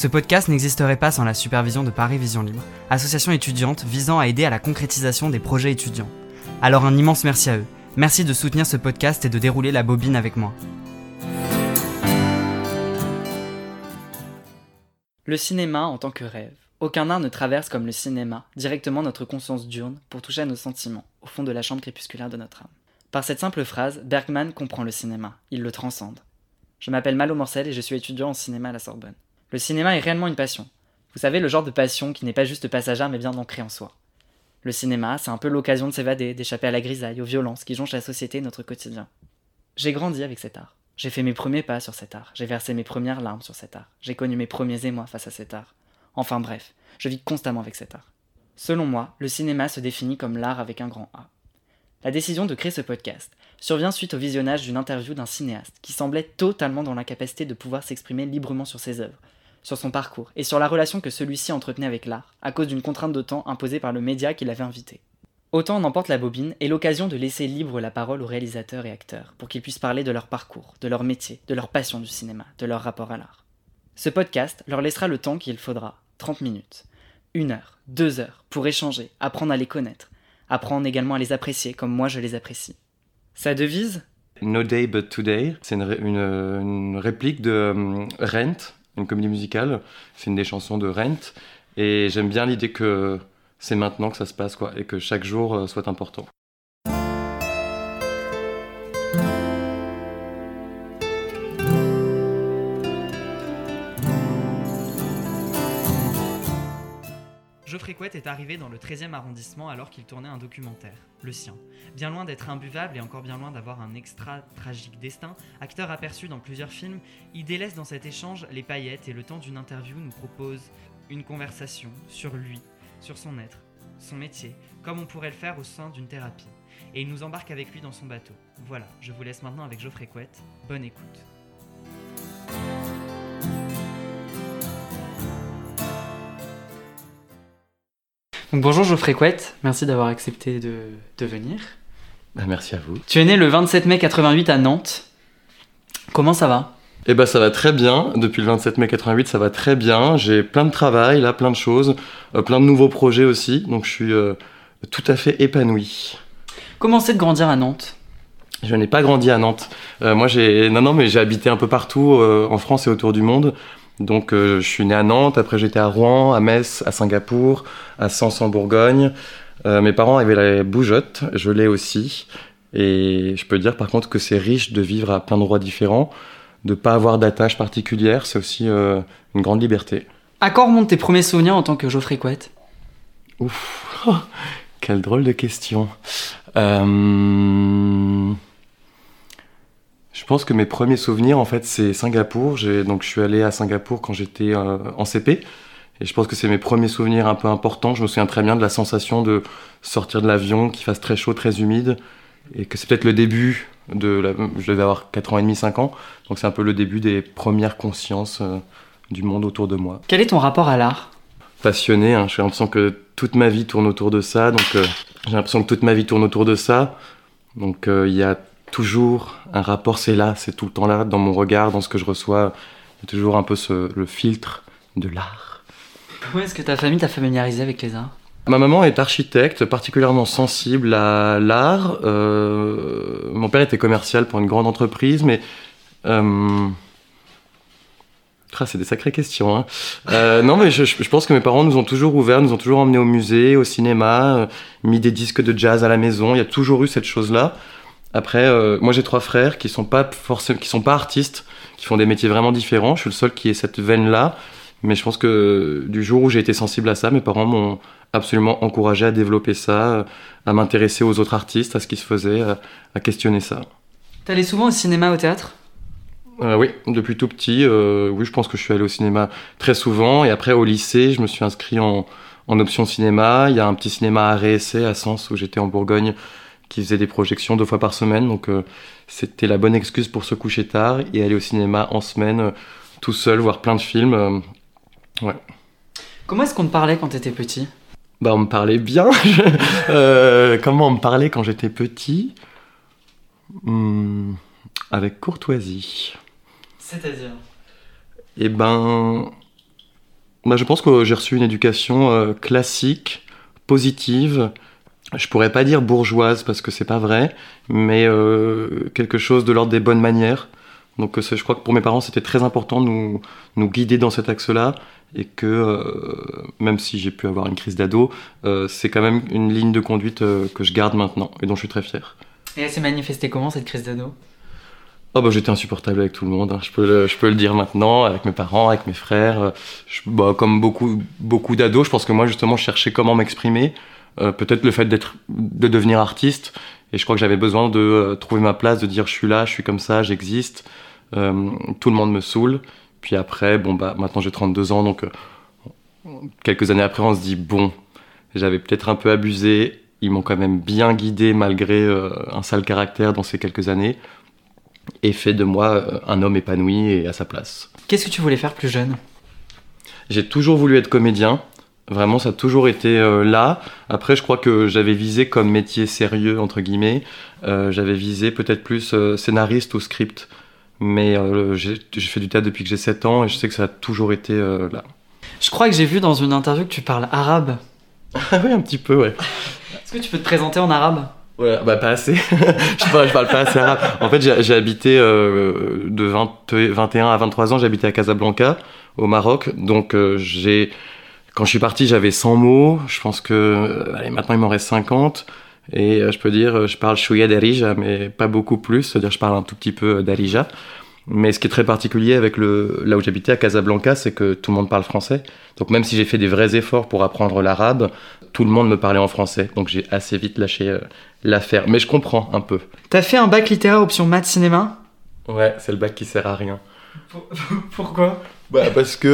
Ce podcast n'existerait pas sans la supervision de Paris Vision Libre, association étudiante visant à aider à la concrétisation des projets étudiants. Alors un immense merci à eux. Merci de soutenir ce podcast et de dérouler la bobine avec moi. Le cinéma en tant que rêve. Aucun art ne traverse comme le cinéma directement notre conscience diurne pour toucher à nos sentiments, au fond de la chambre crépusculaire de notre âme. Par cette simple phrase, Bergman comprend le cinéma, il le transcende. Je m'appelle Malo Morcel et je suis étudiant en cinéma à la Sorbonne. Le cinéma est réellement une passion. Vous savez, le genre de passion qui n'est pas juste passagère mais bien ancrée en soi. Le cinéma, c'est un peu l'occasion de s'évader, d'échapper à la grisaille, aux violences qui jonchent la société et notre quotidien. J'ai grandi avec cet art. J'ai fait mes premiers pas sur cet art. J'ai versé mes premières larmes sur cet art. J'ai connu mes premiers émois face à cet art. Enfin bref, je vis constamment avec cet art. Selon moi, le cinéma se définit comme l'art avec un grand A. La décision de créer ce podcast survient suite au visionnage d'une interview d'un cinéaste qui semblait totalement dans l'incapacité de pouvoir s'exprimer librement sur ses œuvres, sur son parcours et sur la relation que celui-ci entretenait avec l'art, à cause d'une contrainte de temps imposée par le média qui l'avait invité. Autant en emporte la bobine est l'occasion de laisser libre la parole aux réalisateurs et acteurs pour qu'ils puissent parler de leur parcours, de leur métier, de leur passion du cinéma, de leur rapport à l'art. Ce podcast leur laissera le temps qu'il faudra, 30 minutes, une heure, deux heures, pour échanger, apprendre à les connaître, apprendre également à les apprécier comme moi je les apprécie. Sa devise? No Day But Today, c'est une, réplique de um, Rent, une comédie musicale. C'est une des chansons de Rent. Et j'aime bien l'idée que c'est maintenant que ça se passe, quoi, et que chaque jour euh, soit important. Couette est arrivé dans le 13e arrondissement alors qu'il tournait un documentaire, le sien. Bien loin d'être imbuvable et encore bien loin d'avoir un extra tragique destin, acteur aperçu dans plusieurs films, il délaisse dans cet échange les paillettes et le temps d'une interview nous propose une conversation sur lui, sur son être, son métier, comme on pourrait le faire au sein d'une thérapie. Et il nous embarque avec lui dans son bateau. Voilà, je vous laisse maintenant avec Geoffrey Couette. Bonne écoute. Donc, bonjour Geoffrey Couette, merci d'avoir accepté de, de venir. Bah, merci à vous. Tu es né le 27 mai 88 à Nantes. Comment ça va? Eh ben ça va très bien. Depuis le 27 mai 88, ça va très bien. J'ai plein de travail, là, plein de choses, euh, plein de nouveaux projets aussi. Donc je suis euh, tout à fait épanoui. Comment c'est de grandir à Nantes? Je n'ai pas grandi à Nantes. Euh, moi, j'ai non non, mais j'ai habité un peu partout en France et autour du monde. Donc euh, je suis né à Nantes, après j'étais à Rouen, à Metz, à Singapour, à Sens en Bourgogne. Euh, mes parents avaient la bougeotte, je l'ai aussi. Et je peux dire par contre que c'est riche de vivre à plein d'endroits différents, de pas avoir d'attache particulière, c'est aussi euh, une grande liberté. À quand remontent tes premiers souvenirs en tant que Geoffrey Couette? Ouf, oh, quelle drôle de question. Euh... Pense que mes premiers souvenirs, en fait, c'est Singapour. J'ai, donc, je suis allé à Singapour quand j'étais euh, en CP. Et je pense que c'est mes premiers souvenirs un peu importants. Je me souviens très bien de la sensation de sortir de l'avion, qu'il fasse très chaud, très humide. Et que c'est peut-être le début de la... Je devais avoir 4 ans et demi, 5 ans. Donc, c'est un peu le début des premières consciences euh, du monde autour de moi. Quel est ton rapport à l'art? Passionné, hein. j'ai l'impression que toute ma vie tourne autour de ça. Donc, euh, j'ai l'impression que toute ma vie tourne autour de ça. Donc, il y a toujours un rapport, c'est là, c'est tout le temps là, dans mon regard, dans ce que je reçois. Il y a toujours un peu ce, le filtre de l'art. Comment est-ce que ta famille t'a familiarisé avec les arts? Ma maman est architecte, particulièrement sensible à l'art. Euh, mon père était commercial pour une grande entreprise, mais... Euh... Ah, c'est des sacrées questions. Hein. Euh, non, mais je, je, pense que mes parents nous ont toujours ouverts, nous ont toujours emmenés au musée, au cinéma, euh, mis des disques de jazz à la maison. Il y a toujours eu cette chose-là. Après, euh, moi j'ai trois frères qui sont pas forcément, qui sont pas artistes, qui font des métiers vraiment différents. Je suis le seul qui ait cette veine-là, mais je pense que du jour où j'ai été sensible à ça, mes parents m'ont absolument encouragé à développer ça, à m'intéresser aux autres artistes, à ce qui se faisait, à, à questionner ça. T'allais souvent au cinéma, au théâtre? Euh, Oui, depuis tout petit. Euh, oui, je pense que je suis allé au cinéma très souvent. Et après, au lycée, je me suis inscrit en, en option cinéma. Il y a un petit cinéma à Réessai à Sens où j'étais en Bourgogne qui faisait des projections deux fois par semaine. Donc euh, c'était la bonne excuse pour se coucher tard et aller au cinéma en semaine euh, tout seul, voir plein de films. Euh, ouais. Comment est-ce qu'on te parlait quand t'étais petit? Bah on me parlait bien. comment on me parlait quand j'étais petit? Hmm, Avec courtoisie. C'est-à-dire? Eh ben... bah, Je pense que j'ai reçu une éducation euh, classique, positive. Je pourrais pas dire bourgeoise parce que c'est pas vrai, mais euh, quelque chose de l'ordre des bonnes manières. Donc euh, je crois que pour mes parents c'était très important de nous, nous guider dans cet axe-là et que euh, même si j'ai pu avoir une crise d'ado, euh, c'est quand même une ligne de conduite euh, que je garde maintenant et dont je suis très fier. Et elle s'est manifestée comment cette crise d'ado? Oh bah j'étais insupportable avec tout le monde, hein. je, peux le, je peux le dire maintenant, avec mes parents, avec mes frères. je- bah, comme beaucoup, beaucoup d'ados, je pense que moi justement je cherchais comment m'exprimer. Euh, Peut-être le fait d'être, de devenir artiste. Et je crois que j'avais besoin de euh, trouver ma place, de dire je suis là, je suis comme ça, j'existe. Euh, tout le monde me saoule. Puis après, bon bah maintenant j'ai 32 ans, donc quelques années après on se dit bon, j'avais peut-être un peu abusé. Ils m'ont quand même bien guidé malgré un sale caractère dans ces quelques années et fait de moi un homme épanoui et à sa place. Qu'est-ce que tu voulais faire plus jeune? J'ai toujours voulu être comédien. Vraiment, ça a toujours été euh, là. Après, je crois que j'avais visé comme métier sérieux, entre guillemets. Euh, j'avais visé peut-être plus euh, scénariste ou script. Mais j'ai fait du théâtre depuis que j'ai 7 ans et je sais que ça a toujours été là. Je crois que j'ai vu dans une interview que tu parles arabe. Ah oui, un petit peu, ouais. Est-ce que tu peux te présenter en arabe? Ouais, bah pas assez. je, parle, je parle pas assez arabe. En fait, j'ai habité de 20 21 à 23 ans, j'ai habité à Casablanca, au Maroc. Donc j'ai, quand je suis parti, j'avais 100 mots. Je pense que euh, allez, maintenant il m'en reste 50. Et euh, je peux dire, euh, je parle chouïa darija, mais pas beaucoup plus. C'est-à-dire, je parle un tout petit peu darija. Mais ce qui est très particulier avec le, là où j'habitais à Casablanca, c'est que tout le monde parle français. Donc même si j'ai fait des vrais efforts pour apprendre l'arabe, tout le monde me parlait en français. Donc j'ai assez vite lâché euh, l'affaire. Mais je comprends un peu. T'as fait un bac littéraire option maths cinéma? Ouais, c'est le bac qui sert à rien. Pourquoi? Bah, parce que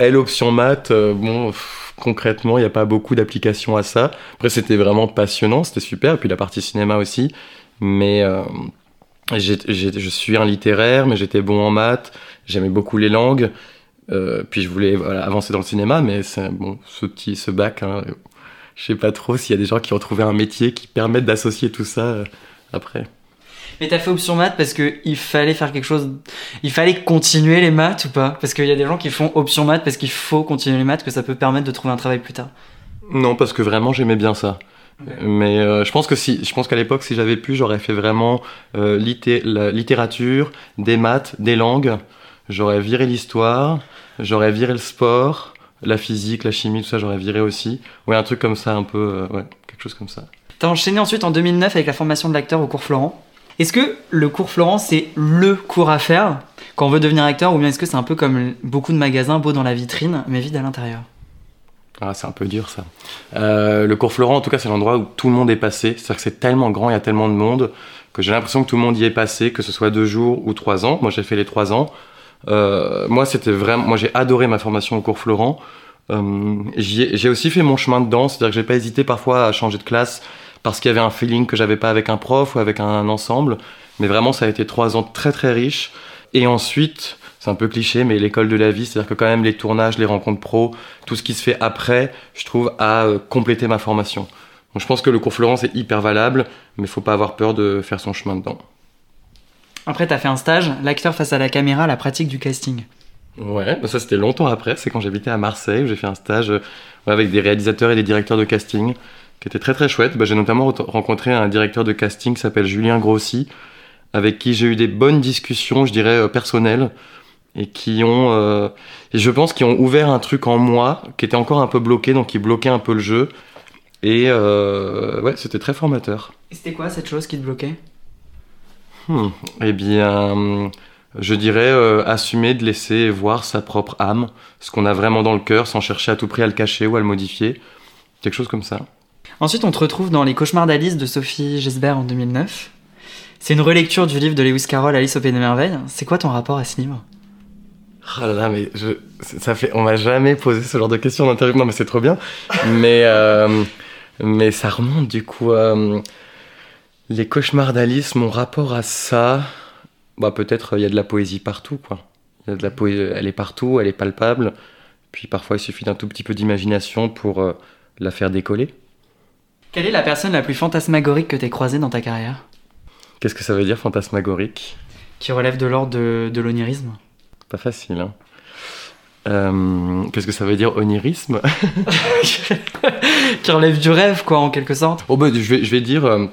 euh, option maths, euh, bon, concrètement, il n'y a pas beaucoup d'applications à ça. Après, c'était vraiment passionnant, c'était super. Et puis la partie cinéma aussi. Mais euh, j'ai- je suis un littéraire, mais j'étais bon en maths. J'aimais beaucoup les langues. Euh, puis je voulais voilà, avancer dans le cinéma, mais bon, ce petit, ce bac. Hein, euh, je sais pas trop s'il y a des gens qui ont trouvé un métier qui permettent d'associer tout ça après. Mais t'as fait option maths parce que il fallait faire quelque chose. Il fallait continuer les maths ou pas? Parce qu'il y a des gens qui font option maths parce qu'il faut continuer les maths, que ça peut permettre de trouver un travail plus tard. Non, parce que vraiment j'aimais bien ça. Mais euh, je pense que si, je pense qu'à l'époque, si j'avais pu, j'aurais fait vraiment euh, litté- la littérature, des maths, des langues. J'aurais viré l'histoire, j'aurais viré le sport, la physique, la chimie, tout ça, j'aurais viré aussi. Ouais, un truc comme ça, un peu, euh, ouais, quelque chose comme ça. T'as enchaîné ensuite en 2009 avec la formation de l'acteur au cours Florent. Est-ce que le cours Florent c'est le cours à faire quand on veut devenir acteur ou bien est-ce que c'est un peu comme beaucoup de magasins beau dans la vitrine mais vide à l'intérieur? Ah, c'est un peu dur ça. Euh, le cours Florent, en tout cas, c'est l'endroit où tout le monde est passé. C'est-à-dire que c'est tellement grand, il y a tellement de monde que j'ai l'impression que tout le monde y est passé, que ce soit deux jours ou trois ans. Moi, j'ai fait les trois ans. Euh, moi, c'était vraiment. Moi, j'ai adoré ma formation au cours Florent. Euh, j'ai aussi fait mon chemin dedans, c'est-à-dire que j'ai pas hésité parfois à changer de classe parce qu'il y avait un feeling que j'avais pas avec un prof ou avec un ensemble. Mais vraiment, ça a été trois ans très très riches. Et ensuite, c'est un peu cliché, mais l'école de la vie, c'est-à-dire que quand même les tournages, les rencontres pro, tout ce qui se fait après, je trouve, a euh, complété ma formation. Donc, je pense que le cours Florence est hyper valable, mais faut pas avoir peur de faire son chemin dedans. Après t'as fait un stage, l'acteur face à la caméra, la pratique du casting. Ouais, bah ça c'était longtemps après, c'est quand j'habitais à Marseille, où j'ai fait un stage euh, avec des réalisateurs et des directeurs de casting, qui était très très chouette. Bah, j'ai notamment re- rencontré un directeur de casting qui s'appelle Julien Grossi, avec qui j'ai eu des bonnes discussions, je dirais, euh, personnelles, et qui ont, euh, et je pense, qui ont ouvert un truc en moi, qui était encore un peu bloqué, donc qui bloquait un peu le jeu. Et euh, ouais, c'était très formateur. Et c'était quoi cette chose qui te bloquait? Hmm. Eh bien, je dirais euh, assumer de laisser voir sa propre âme, ce qu'on a vraiment dans le cœur, sans chercher à tout prix à le cacher ou à le modifier. Quelque chose comme ça. Ensuite, on te retrouve dans Les Cauchemars d'Alice de Sophie Gesbert en 2009. C'est une relecture du livre de Lewis Carroll, Alice au Pays des Merveilles. C'est quoi ton rapport à ce livre? Oh là là, mais ça fait, on m'a jamais posé ce genre de questions en interview. Non, mais c'est trop bien. mais, euh, mais ça remonte du coup. euh, les cauchemars d'Alice, mon rapport à ça, bah peut-être il y a de la poésie partout, quoi. De la poésie, elle est partout, elle est palpable. Puis parfois il suffit d'un tout petit peu d'imagination pour euh, la faire décoller. Quelle est la personne la plus fantasmagorique que t'aies croisée dans ta carrière? Qu'est-ce que ça veut dire fantasmagorique? Qui relève de l'ordre de, de l'onirisme? Pas facile, hein. Euh, Qu'est-ce que ça veut dire onirisme? Qui relève du rêve, quoi, en quelque sorte. Oh bah, je, vais, je vais dire euh,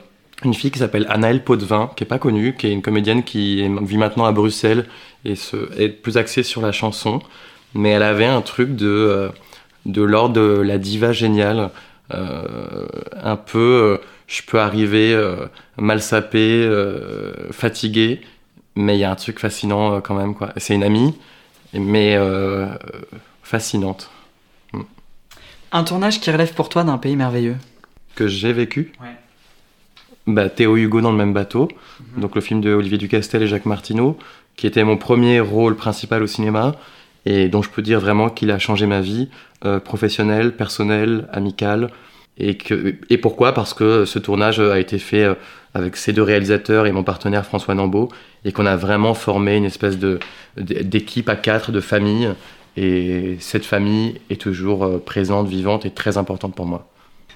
une fille qui s'appelle Anaëlle Potvin, qui est pas connue, qui est une comédienne qui vit maintenant à Bruxelles et se, est plus axée sur la chanson. Mais elle avait un truc de, euh, de l'ordre de la diva géniale. Euh, un peu, euh, je peux arriver euh, mal sapé, fatigué, mais il y a un truc fascinant quand même. quoi. C'est une amie, mais fascinante, Un tournage qui relève pour toi d'un pays merveilleux. que j'ai vécu. Ouais. bah, Théo Hugo dans le même bateau, Mhm. donc le film de Olivier Ducastel et Jacques Martineau, qui était mon premier rôle principal au cinéma, et dont je peux dire vraiment qu'il a changé ma vie, euh, professionnelle, personnelle, amicale. Et, que, et pourquoi? Parce que ce tournage a été fait euh, avec ces deux réalisateurs et mon partenaire François Nambeau, et qu'on a vraiment formé une espèce d'équipe à quatre, de famille, et cette famille est toujours euh, présente, vivante et très importante pour moi.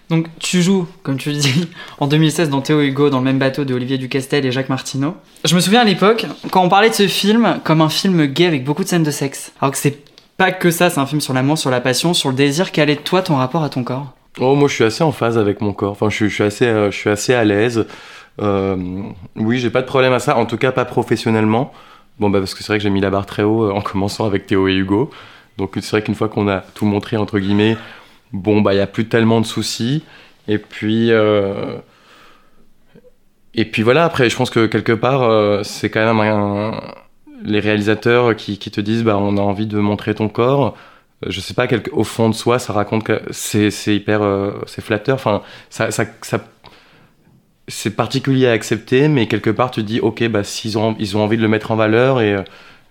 Donc tu joues, comme tu dis, en 2016 dans Théo Hugo, dans le même bateau de Olivier Ducastel et Jacques Martineau. Je me souviens à l'époque, quand on parlait de ce film comme un film gay avec beaucoup de scènes de sexe. Alors que c'est pas que ça, c'est un film sur l'amour, sur la passion, sur le désir. Quel est toi ton rapport à ton corps? Oh, moi, je suis assez en phase avec mon corps. Enfin, je, suis- je suis assez, euh, je suis assez à l'aise. Euh, oui, j'ai pas de problème à ça. En tout cas, pas professionnellement. Bon, bah, parce que c'est vrai que j'ai mis la barre très haut euh, en commençant avec Théo et Hugo. Donc, c'est vrai qu'une fois qu'on a tout montré, entre guillemets, bon, bah, il y a plus tellement de soucis. Et puis, euh, et puis voilà, après, je pense que quelque part, euh, c'est quand même les réalisateurs qui, te disent, bah, on a envie de montrer ton corps je sais pas, quelque- au fond de soi, ça raconte que c'est hyper, euh, c'est flatteur. Enfin, ça, c'est particulier à accepter, mais quelque part, tu te dis, ok, bah s'ils ont, ils ont envie de le mettre en valeur et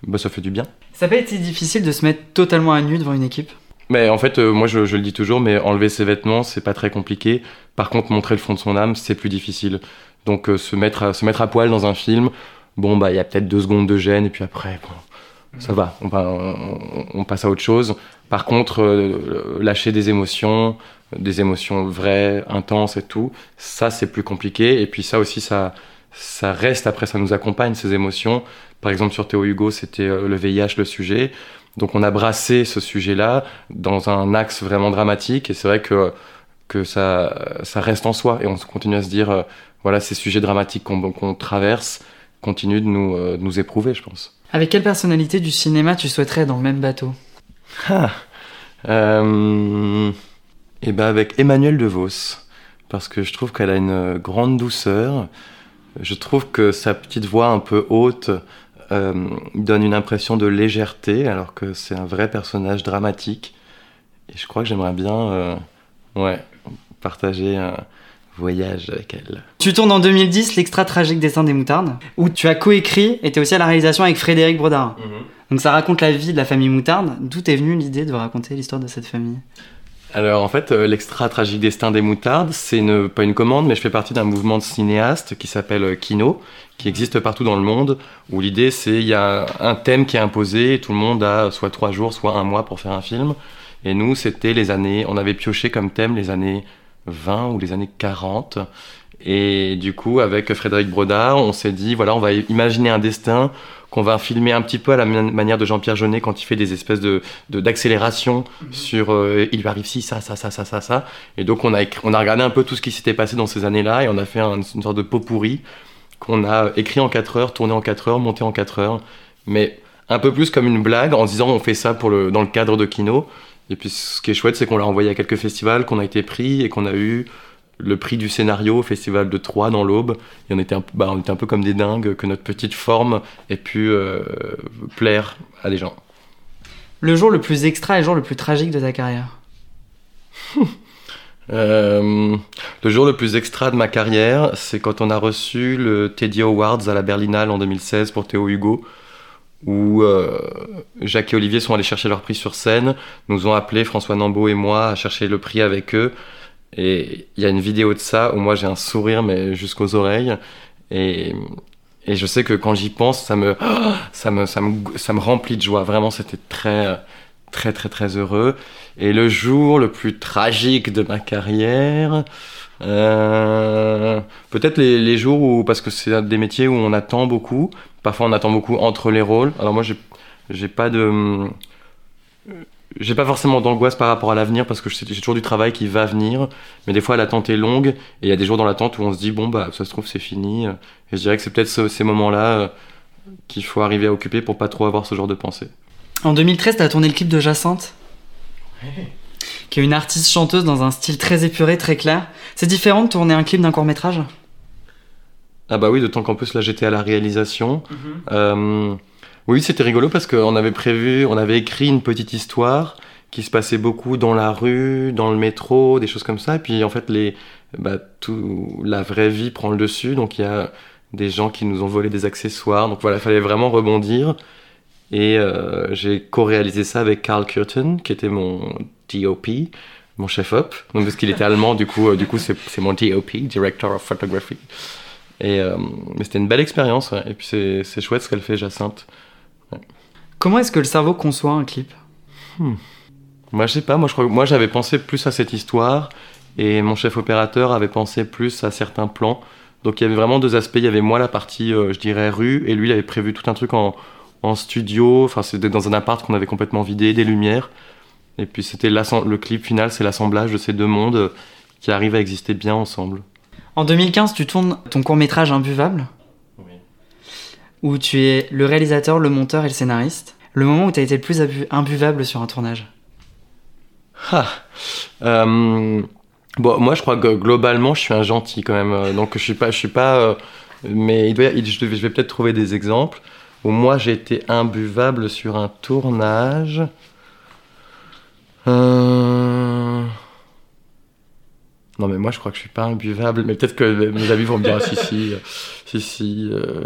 bah ça fait du bien. Ça n'a pas été difficile de se mettre totalement à nu devant une équipe? Mais en fait, euh, moi, je, le dis toujours, mais enlever ses vêtements, c'est pas très compliqué. Par contre, montrer le fond de son âme, c'est plus difficile. Donc, euh, se mettre, à, se mettre à poil dans un film, bon, bah, il y a peut-être deux secondes de gêne, et puis après, bon, ça va, on, passe à autre chose. Par contre, euh, lâcher des émotions, des émotions vraies, intenses et tout, ça, c'est plus compliqué. Et puis ça aussi, ça, ça reste après, ça nous accompagne, ces émotions. Par exemple, sur Théo Hugo, c'était le VIH, le sujet. Donc on a brassé ce sujet-là dans un axe vraiment dramatique et c'est vrai que, que ça, ça reste en soi et on continue à se dire, euh, voilà, ces sujets dramatiques qu'on traverse continuent de nous, euh, de nous éprouver, je pense. Avec quelle personnalité du cinéma tu souhaiterais dans le même bateau? Ah, euh, et ben avec Emmanuel DeVos, parce que je trouve qu'elle a une grande douceur. Je trouve que sa petite voix un peu haute euh, donne une impression de légèreté, alors que c'est un vrai personnage dramatique. Et je crois que j'aimerais bien, euh, ouais, partager un voyage avec elle. Tu tournes en 2010 l'extra tragique destin des moutardes, où tu as coécrit et t'es aussi à la réalisation avec Frédéric Brodard. Donc ça raconte la vie de la famille Moutarde. D'où est venue l'idée de raconter l'histoire de cette famille? Alors en fait, euh, l'extra tragique destin des moutardes, c'est pas une commande, mais je fais partie d'un mouvement de cinéastes qui s'appelle euh, Kino, qui existe partout dans le monde, où l'idée c'est il y a un thème qui est imposé, et tout le monde a soit trois jours, soit un mois pour faire un film. Et nous, c'était les années, on avait pioché comme thème les années 20 ou les années 40. Et du coup, avec Frédéric Brodard, on s'est dit, voilà, on va imaginer un destin qu'on va filmer un petit peu à la man- manière de Jean-Pierre Jeunet quand il fait des espèces de d'accélération sur euh, il lui arrive ci, ça, ça, ça, ça, ça, ça. Et donc on a, on a regardé un peu tout ce qui s'était passé dans ces années-là et on a fait un- une sorte de pot pourri qu'on a écrit en 4 heures, tourné en 4 heures, monté en 4 heures. Mais un peu plus comme une blague en disant on fait ça pour le, dans le cadre de Kino. Et puis ce qui est chouette, c'est qu'on l'a envoyé à quelques festivals, qu'on a été pris et qu'on a eu le prix du scénario au festival de Troyes dans l'Aube. Et on était, un, bah, on était un peu comme des dingues que notre petite forme ait pu euh, plaire à des gens. Le jour le plus extra et le jour le plus tragique de ta carrière Euh, le jour le plus extra de ma carrière, c'est quand on a reçu le Teddy Awards à la Berlinale en 2016 pour Théo Hugo, où euh, Jacques et Olivier sont allés chercher leur prix sur scène, nous ont appelé François Nambeau et moi à chercher le prix avec eux. Et il y a une vidéo de ça où moi j'ai un sourire mais jusqu'aux oreilles. Et, et je sais que quand j'y pense, ça me, ça me, ça me, ça me remplit de joie. Vraiment, c'était très, très, très, très heureux. Et le jour le plus tragique de ma carrière, euh, peut-être les, les jours où, parce que c'est des métiers où on attend beaucoup, parfois on attend beaucoup entre les rôles. Alors moi, j'ai, j'ai pas de, j'ai pas forcément d'angoisse par rapport à l'avenir parce que j'ai toujours du travail qui va venir, mais des fois l'attente est longue et il y a des jours dans l'attente où on se dit bon bah ça se trouve c'est fini. Et je dirais que c'est peut-être ces moments-là euh, qu'il faut arriver à occuper pour pas trop avoir ce genre de pensée. En 2013, t'as tourné le clip de Jacinthe, qui est une artiste chanteuse dans un style très épuré, très clair. C'est différent de tourner un clip d'un court métrage Ah bah oui, d'autant qu'en plus là j'étais à la réalisation. Euh, oui, c'était rigolo parce qu'on avait prévu, on avait écrit une petite histoire qui se passait beaucoup dans la rue, dans le métro, des choses comme ça. Et puis en fait, les, bah, la vraie vie prend le dessus. Donc il y a des gens qui nous ont volé des accessoires. Donc voilà, il fallait vraiment rebondir. Et euh, j'ai co-réalisé ça avec Carl Curtin, qui était mon DOP, mon chef-op. Parce qu'il était allemand, du coup, euh, du coup c'est, mon DOP, Director of Photography. Et euh, mais c'était une belle expérience. Et puis c'est, c'est chouette ce qu'elle fait, Jacinthe. Comment est-ce que le cerveau conçoit un clip? Hmm. Moi, je sais pas. Moi, je crois, moi, j'avais pensé plus à cette histoire et mon chef opérateur avait pensé plus à certains plans. Donc, il y avait vraiment deux aspects. Il y avait moi la partie, euh, je dirais, rue, et lui, il avait prévu tout un truc en, en studio. Enfin, c'était dans un appart qu'on avait complètement vidé, des lumières. Et puis, c'était le clip final, c'est l'assemblage de ces deux mondes qui arrivent à exister bien ensemble. En 2015, tu tournes ton court métrage Imbuvable où tu es le réalisateur, le monteur et le scénariste. Le moment où tu as été le plus imbuvable sur un tournage ah, euh, Bon, moi je crois que globalement je suis un gentil quand même, euh, donc je suis pas, je suis pas, euh, mais il doit, je vais peut-être trouver des exemples où moi j'ai été imbuvable sur un tournage. Non mais moi je crois que je suis pas imbuvable, mais peut-être que mes amis vont me dire ah, si si si si. Euh,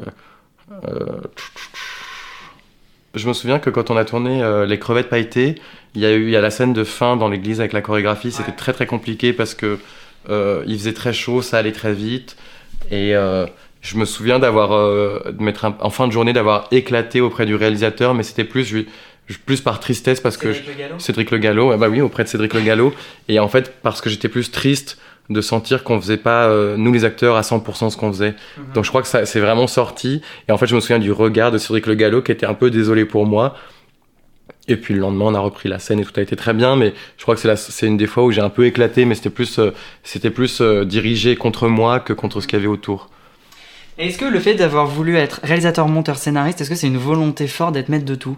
je me souviens que quand on a tourné euh, les crevettes pailletées, il y a eu il y a la scène de fin dans l'église avec la chorégraphie. C'était très très compliqué parce que euh, il faisait très chaud, ça allait très vite. Et je me souviens d'avoir, mettre en fin de journée, d'avoir éclaté auprès du réalisateur, mais c'était plus, plus par tristesse parce que Cédric Le Gallo, bah oui, auprès de Cédric Le Gallo, et en fait parce que j'étais plus triste de sentir qu'on faisait pas euh, nous les acteurs à 100% ce qu'on faisait. Mhm. Donc je crois que ça c'est vraiment sorti et en fait je me souviens du regard de Cédric Le Gallo qui était un peu désolé pour moi. Et puis le lendemain on a repris la scène et tout a été très bien mais je crois que c'est c'est une des fois où j'ai un peu éclaté mais c'était plus euh, c'était plus euh, dirigé contre moi que contre ce qu'il y avait autour. Est-ce que le fait d'avoir voulu être réalisateur, monteur, scénariste, est-ce que c'est une volonté forte d'être maître de tout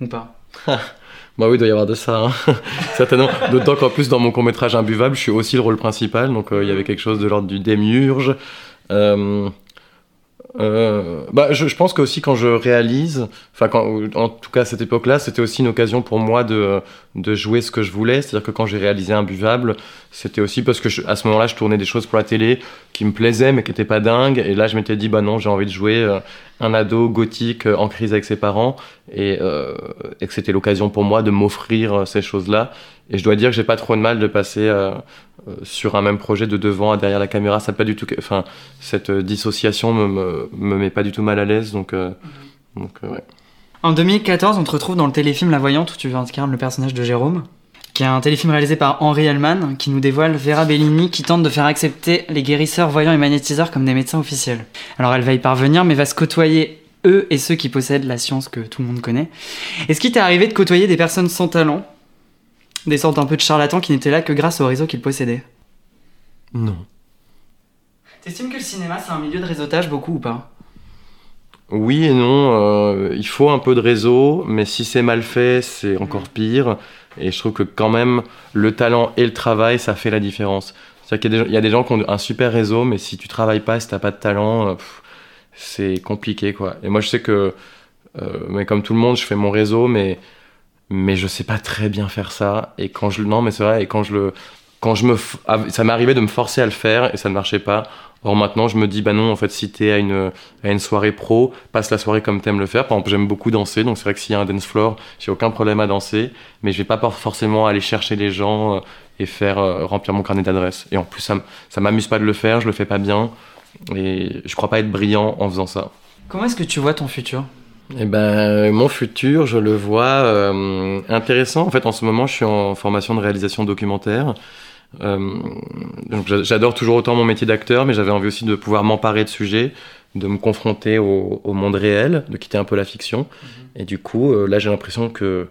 ou pas? Bah oui, il doit y avoir de ça, hein. certainement. D'autant qu'en plus, dans mon court-métrage Imbuvable, je suis aussi le rôle principal, donc euh, il y avait quelque chose de l'ordre du démiurge. Euh, euh, bah, je, je, pense que aussi quand je réalise, enfin en tout cas à cette époque-là, c'était aussi une occasion pour moi de, de jouer ce que je voulais. C'est-à-dire que quand j'ai réalisé Imbuvable, c'était aussi parce que à ce moment-là, je tournais des choses pour la télé qui me plaisaient mais qui n'étaient pas dingues. Et là, je m'étais dit, bah non, j'ai envie de jouer euh, un ado gothique euh, en crise avec ses parents et, euh, et que c'était l'occasion pour moi de m'offrir ces choses-là. Et je dois dire que j'ai pas trop de mal de passer euh, sur un même projet de devant à derrière la caméra, ça pas du tout, enfin cette euh, dissociation me, me, met pas du tout mal à l'aise, donc, euh, donc ouais. En 2014, on te retrouve dans le téléfilm La Voyante où tu incarner le personnage de Jérôme, qui est un téléfilm réalisé par Henri Hellman, qui nous dévoile Vera Bellini qui tente de faire accepter les guérisseurs, voyants et magnétiseurs comme des médecins officiels. Alors elle va y parvenir, mais va se côtoyer eux et ceux qui possèdent la science que tout le monde connaît. Est-ce qu'il t'est arrivé de côtoyer des personnes sans talent? Des sortes un peu de charlatans qui n'étaient là que grâce au réseau qu'ils possédaient Non. T'estimes que le cinéma c'est un milieu de réseautage beaucoup ou pas? Oui et non. Euh, il faut un peu de réseau, mais si c'est mal fait, c'est encore pire. Et je trouve que quand même, le talent et le travail, ça fait la différence. C'est-à-dire qu'il y, a des gens qui ont un super réseau, mais si tu travailles pas, si t'as pas de talent, euh, c'est compliqué quoi. Et moi je sais que, euh, mais comme tout le monde, je fais mon réseau, mais mais je sais pas très bien faire ça. Et quand je non, mais c'est vrai. Et quand je le, quand je me, ça arrivé de me forcer à le faire et ça ne marchait pas. Or maintenant, je me dis bah non, en fait, si t'es à une à une soirée pro, passe la soirée comme t'aimes le faire. Par exemple, j'aime beaucoup danser, donc c'est vrai que s'il y a un dance floor, j'ai aucun problème à danser, mais je vais pas forcément aller chercher les gens euh, et faire euh, remplir mon carnet d'adresses. Et en plus, ça ça m'amuse pas de le faire, je le fais pas bien, et je crois pas être brillant en faisant ça. Comment est-ce que tu vois ton futur? Eh ben, mon futur, je le vois euh, intéressant. En fait, en ce moment, je suis en formation de réalisation documentaire. Euh, j'adore toujours autant mon métier d'acteur, mais j'avais envie aussi de pouvoir m'emparer de sujets, de me confronter au, monde réel, de quitter un peu la fiction. Mhm. Et du coup, euh, là, j'ai l'impression que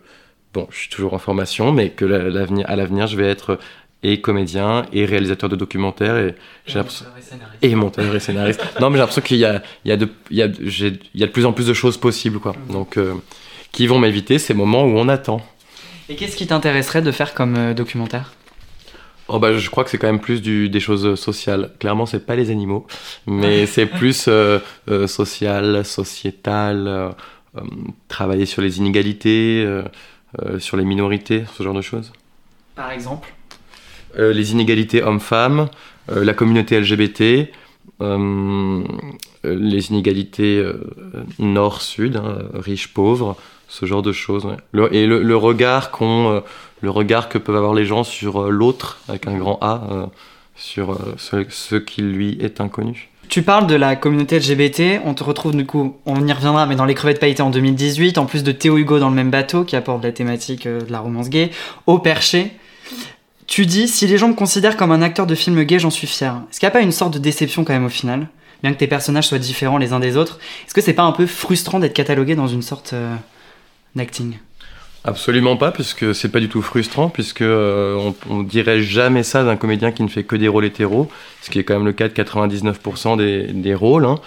bon, je suis toujours en formation, mais que à l'avenir, je vais être et comédien et réalisateur de documentaires et j'ai l'impression et monteur et scénariste. non, mais j'ai l'impression qu'il y a, il y a de, il y a, j'ai- il y a de plus en plus de choses possibles, quoi. Donc, euh, qui vont m'éviter ces moments où on attend. Et qu'est-ce qui t'intéresserait de faire comme euh, documentaire? Oh bah, je crois que c'est quand même plus du, des choses sociales. Clairement, c'est pas les animaux, mais c'est plus euh, social, sociétal, travailler sur les inégalités, sur les minorités, ce genre de choses. Par exemple? Euh, les inégalités hommes-femmes, euh, la communauté LGBT, euh, les inégalités nord-sud, hein, riches-pauvres, ce genre de choses. et le, regard le regard que peuvent avoir les gens sur l'autre avec un grand A, sur ce, ce qui lui est inconnu. Tu parles de la communauté LGBT, on te retrouve du coup, on y reviendra, mais dans Les Crevettes Pailletées en 2018, en plus de Théo Hugo dans le même bateau qui apporte la thématique de la romance gay, Au Perché. Tu dis, si les gens me considèrent comme un acteur de film gay, j'en suis fier. Est-ce qu'il n'y a pas une sorte de déception quand même au final? Bien que tes personnages soient différents les uns des autres, est-ce que c'est pas un peu frustrant d'être catalogué dans une sorte euh, d'acting? Absolument pas, puisque c'est pas du tout frustrant, puisque euh, on, dirait jamais ça d'un comédien qui ne fait que des rôles hétéros, ce qui est quand même le cas de 99% des, des rôles. Hein.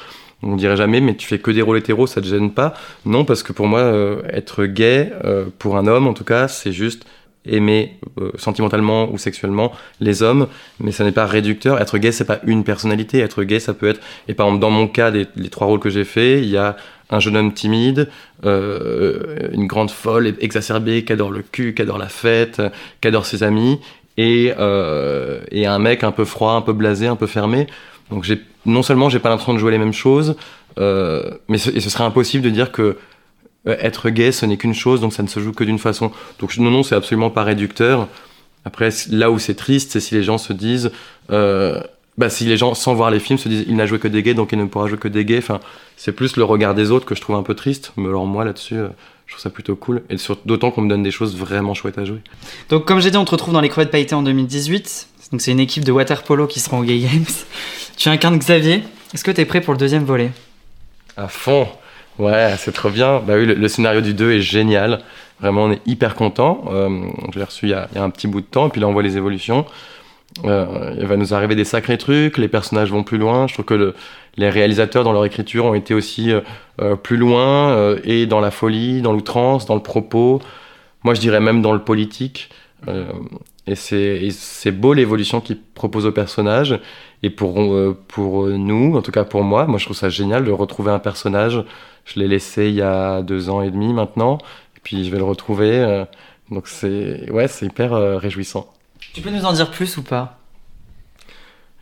On dirait jamais, mais tu fais que des rôles hétéros, ça te gêne pas Non, parce que pour moi, euh, être gay, pour un homme en tout cas, c'est juste aimer euh, sentimentalement ou sexuellement les hommes, mais ça n'est pas réducteur. Être gay, c'est pas une personnalité. Être gay, ça peut être. Et par exemple, dans mon cas, les, trois rôles que j'ai faits, il y a un jeune homme timide, euh, une grande folle exacerbée qui adore le cul, qui adore la fête, qui adore ses amis, et, euh, et un mec un peu froid, un peu blasé, un peu fermé. Donc non seulement j'ai pas l'impression de jouer les mêmes choses, euh, mais ce, et ce serait impossible de dire que être gay ce n'est qu'une chose, donc ça ne se joue que d'une façon. Donc non non c'est absolument pas réducteur. Après là où c'est triste, c'est si les gens se disent euh, bah, si les gens, sans voir les films, se disent il n'a joué que des gays, donc il ne pourra jouer que des gays. Enfin, c'est plus le regard des autres que je trouve un peu triste. Mais alors moi là-dessus, euh, je trouve ça plutôt cool. Et d'autant qu'on me donne des choses vraiment chouettes à jouer. Donc, comme j'ai dit, on te retrouve dans les crevettes pailletées en 2018. Donc, c'est une équipe de water polo qui sera aux Gay Games. Tu incarnes Xavier. Est-ce que tu es prêt pour le deuxième volet? À fond. Ouais, c'est trop bien. Bah oui, le, scénario du 2 est génial. Vraiment, on est hyper content. Euh, je l'ai reçu il y, a, il y a un petit bout de temps, et puis là, on voit les évolutions. Euh, il va nous arriver des sacrés trucs, les personnages vont plus loin. Je trouve que le- les réalisateurs, dans leur écriture, ont été aussi euh, euh, plus loin, euh, et dans la folie, dans l'outrance, dans le propos. Moi, je dirais même dans le politique. Et c'est beau l'évolution qu'ils proposent aux personnages. Et pour, euh, pour nous, en tout cas pour moi, moi je trouve ça génial de retrouver un personnage. Je l'ai laissé il y a deux ans et demi maintenant. Et puis je vais le retrouver. euh, donc c'est ouais, c'est hyper euh, réjouissant. Tu peux nous en dire plus ou pas?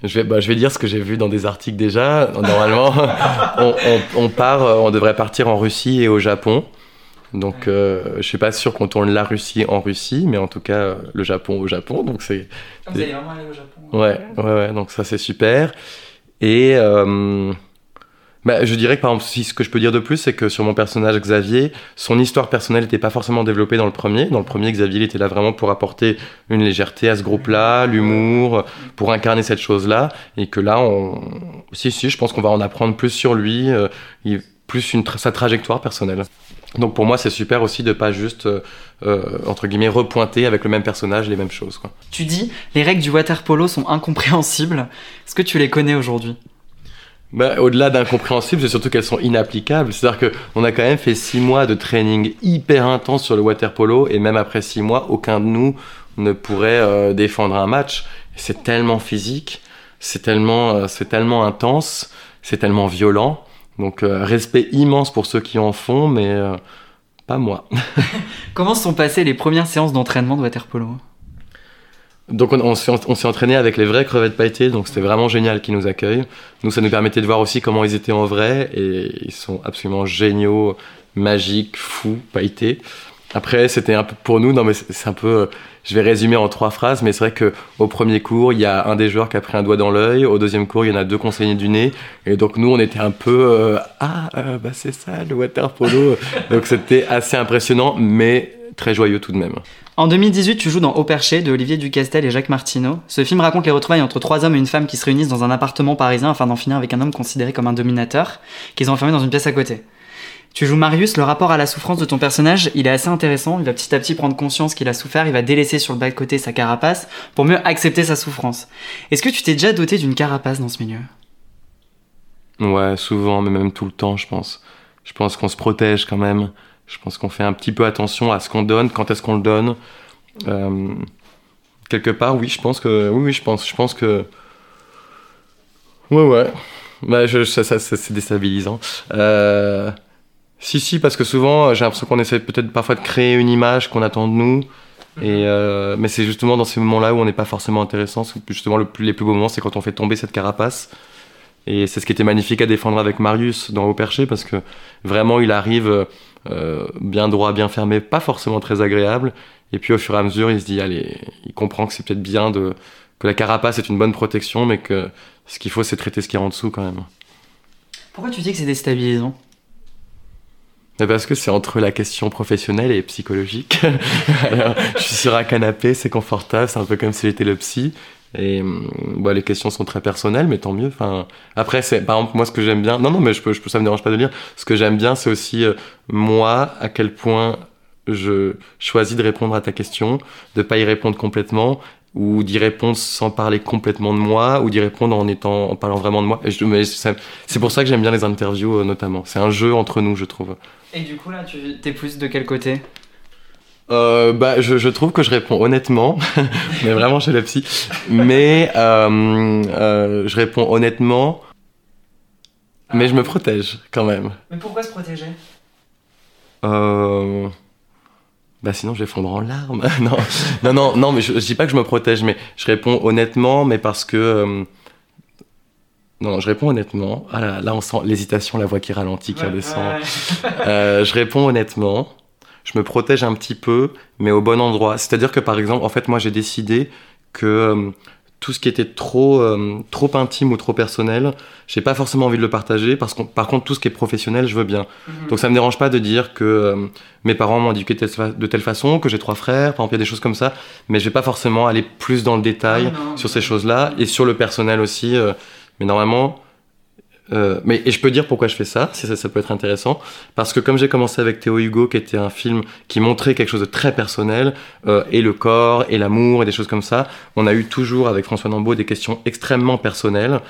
Je vais, bah, je vais dire ce que j'ai vu dans des articles déjà. Normalement, on, on- on part, euh, on devrait partir en Russie et au Japon. Donc, euh, je suis pas sûr qu'on tourne la Russie en Russie, mais en tout cas, euh, le Japon au Japon. Donc, c'est Vous allez vraiment aller au Japon Ouais, ouais, ouais, donc ça c'est super. Et euh, bah, je dirais que par exemple, si, ce que je peux dire de plus, c'est que sur mon personnage Xavier, son histoire personnelle n'était pas forcément développée dans le premier. Dans le premier, Xavier il était là vraiment pour apporter une légèreté à ce groupe-là, l'humour, pour incarner cette chose-là. Et que là, on... si, si, je pense qu'on va en apprendre plus sur lui, euh, il- plus une tra- sa trajectoire personnelle. Donc pour moi, c'est super aussi de pas juste, euh, euh, entre guillemets, repointer avec le même personnage les mêmes choses. Quoi. Tu dis, les règles du water polo sont incompréhensibles. Est-ce que tu les connais aujourd'hui? Bah, au-delà d'incompréhensible, c'est surtout qu'elles sont inapplicables. C'est-à-dire qu'on a quand même fait six mois de training hyper intense sur le water polo, et même après six mois, aucun de nous ne pourrait euh, défendre un match. C'est tellement physique, c'est tellement, euh, c'est tellement intense, c'est tellement violent. Donc euh, respect immense pour ceux qui en font, mais euh, pas moi. Comment se sont passées les premières séances d'entraînement de water polo? Donc on, on s'est on s'est entraîné avec les vraies crevettes pailletées, donc c'était vraiment génial qu'ils nous accueillent. Nous, ça nous permettait de voir aussi comment ils étaient en vrai, et ils sont absolument géniaux, magiques, fous, pailletés. Après, c'était un peu pour nous, non mais c'est un peu, euh, je vais résumer en trois phrases, mais c'est vrai que au premier cours, il y a un des joueurs qui a pris un doigt dans l'œil, au deuxième cours, il y en a deux conseillers du nez, et donc nous, on était un peu, euh, ah, euh, bah c'est ça, le water polo. donc c'était assez impressionnant, mais très joyeux tout de même. En 2018, tu joues dans Au Perché de Olivier Ducastel et Jacques Martineau. Ce film raconte les retrouvailles entre trois hommes et une femme qui se réunissent dans un appartement parisien afin d'en finir avec un homme considéré comme un dominateur, qu'ils ont enfermé dans une pièce à côté. Tu joues Marius, le rapport à la souffrance de ton personnage, il est assez intéressant. Il va petit à petit prendre conscience qu'il a souffert, il va délaisser sur le bas de côté sa carapace pour mieux accepter sa souffrance. Est-ce que tu t'es déjà doté d'une carapace dans ce milieu? Ouais, souvent, mais même tout le temps, je pense. Je pense qu'on se protège quand même. Je pense qu'on fait un petit peu attention à ce qu'on donne, quand est-ce qu'on le donne. Euh, quelque part, oui, je pense que. Oui, oui, je pense. Je pense que. Ouais, ouais. Bah, je, ça, ça, c'est déstabilisant. Euh, si, si, parce que souvent, j'ai l'impression qu'on essaie peut-être parfois de créer une image qu'on attend de nous. Et euh, mais c'est justement dans ces moments-là où on n'est pas forcément intéressant. Justement, le plus, les plus beaux moments, c'est quand on fait tomber cette carapace. Et c'est ce qui était magnifique à défendre avec Marius dans Au Perché, parce que vraiment, il arrive euh, bien droit, bien fermé, pas forcément très agréable. Et puis au fur et à mesure, il se dit, allez, il comprend que c'est peut-être bien de, que la carapace est une bonne protection, mais que ce qu'il faut, c'est traiter ce qui est en dessous quand même. Pourquoi tu dis que c'est déstabilisant? Parce que c'est entre la question professionnelle et psychologique. Alors, je suis sur un canapé, c'est confortable, c'est un peu comme si j'étais le psy. Et bah, les questions sont très personnelles, mais tant mieux. Enfin, après, c'est par exemple moi ce que j'aime bien. Non, non, mais je peux, ça me dérange pas de le dire. Ce que j'aime bien, c'est aussi euh, moi à quel point je choisis de répondre à ta question, de pas y répondre complètement, ou d'y répondre sans parler complètement de moi, ou d'y répondre en étant, en parlant vraiment de moi. C'est pour ça que j'aime bien les interviews, euh, notamment. C'est un jeu entre nous, je trouve. Et du coup, là, tu t'es plus de quel côté? Euh, bah, je, je, trouve que je réponds honnêtement, mais vraiment chez la psy. Mais euh, je réponds honnêtement, mais je me protège quand même. Mais pourquoi se protéger? Bah sinon je vais fondre en larmes. non, non, non, non, mais je, je, dis pas que je me protège, mais je réponds honnêtement, mais parce que euh, non, je réponds honnêtement. Ah là, là on sent l'hésitation, la voix qui ralentit, qui ouais, redescend. Ouais. euh, je réponds honnêtement. Je me protège un petit peu, mais au bon endroit. C'est-à-dire que par exemple, en fait, moi j'ai décidé que euh, tout ce qui était trop, euh, trop intime ou trop personnel, j'ai pas forcément envie de le partager. Parce que par contre, tout ce qui est professionnel, je veux bien. -hmm. Donc ça me dérange pas de dire que euh, mes parents m'ont éduqué de telle, façon, que j'ai trois frères, par exemple, il y a des choses comme ça. Mais je vais pas forcément aller plus dans le détail ah, non, sur ces choses-là et sur le personnel aussi. mais normalement, euh, mais et je peux dire pourquoi je fais ça, si ça, peut être intéressant, parce que comme j'ai commencé avec Théo Hugo, qui était un film qui montrait quelque chose de très personnel, euh, et le corps, et l'amour, et des choses comme ça, on a eu toujours avec François Nambeau des questions extrêmement personnelles,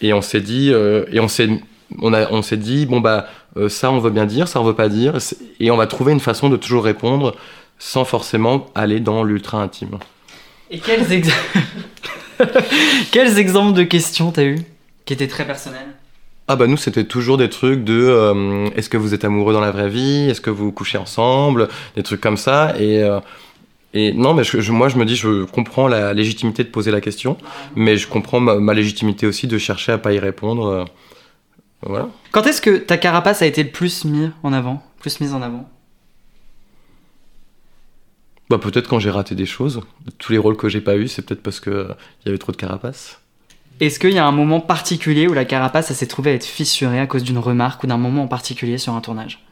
et on s'est dit, euh, et on s'est, on a, on s'est dit, bon bah ça on veut bien dire, ça on veut pas dire, et on va trouver une façon de toujours répondre sans forcément aller dans l'ultra intime. Et quels, quels exemples de questions t'as eu qui étaient très personnelles ah bah nous c'était toujours des trucs de euh, est-ce que vous êtes amoureux dans la vraie vie? Est-ce que vous couchez ensemble? Des trucs comme ça. Et euh, et non mais je, je, moi je me dis je comprends la légitimité de poser la question mais je comprends ma, ma légitimité aussi de chercher à pas y répondre euh, voilà. Quand est-ce que ta carapace a été le plus mis en avant? Plus mise en avant? Bah peut-être quand j'ai raté des choses. Tous les rôles que j'ai pas eu c'est peut-être parce que il y avait trop de carapace est-ce qu'il y a un moment particulier où la carapace s'est trouvée à être fissurée à cause d'une remarque ou d'un moment en particulier sur un tournage?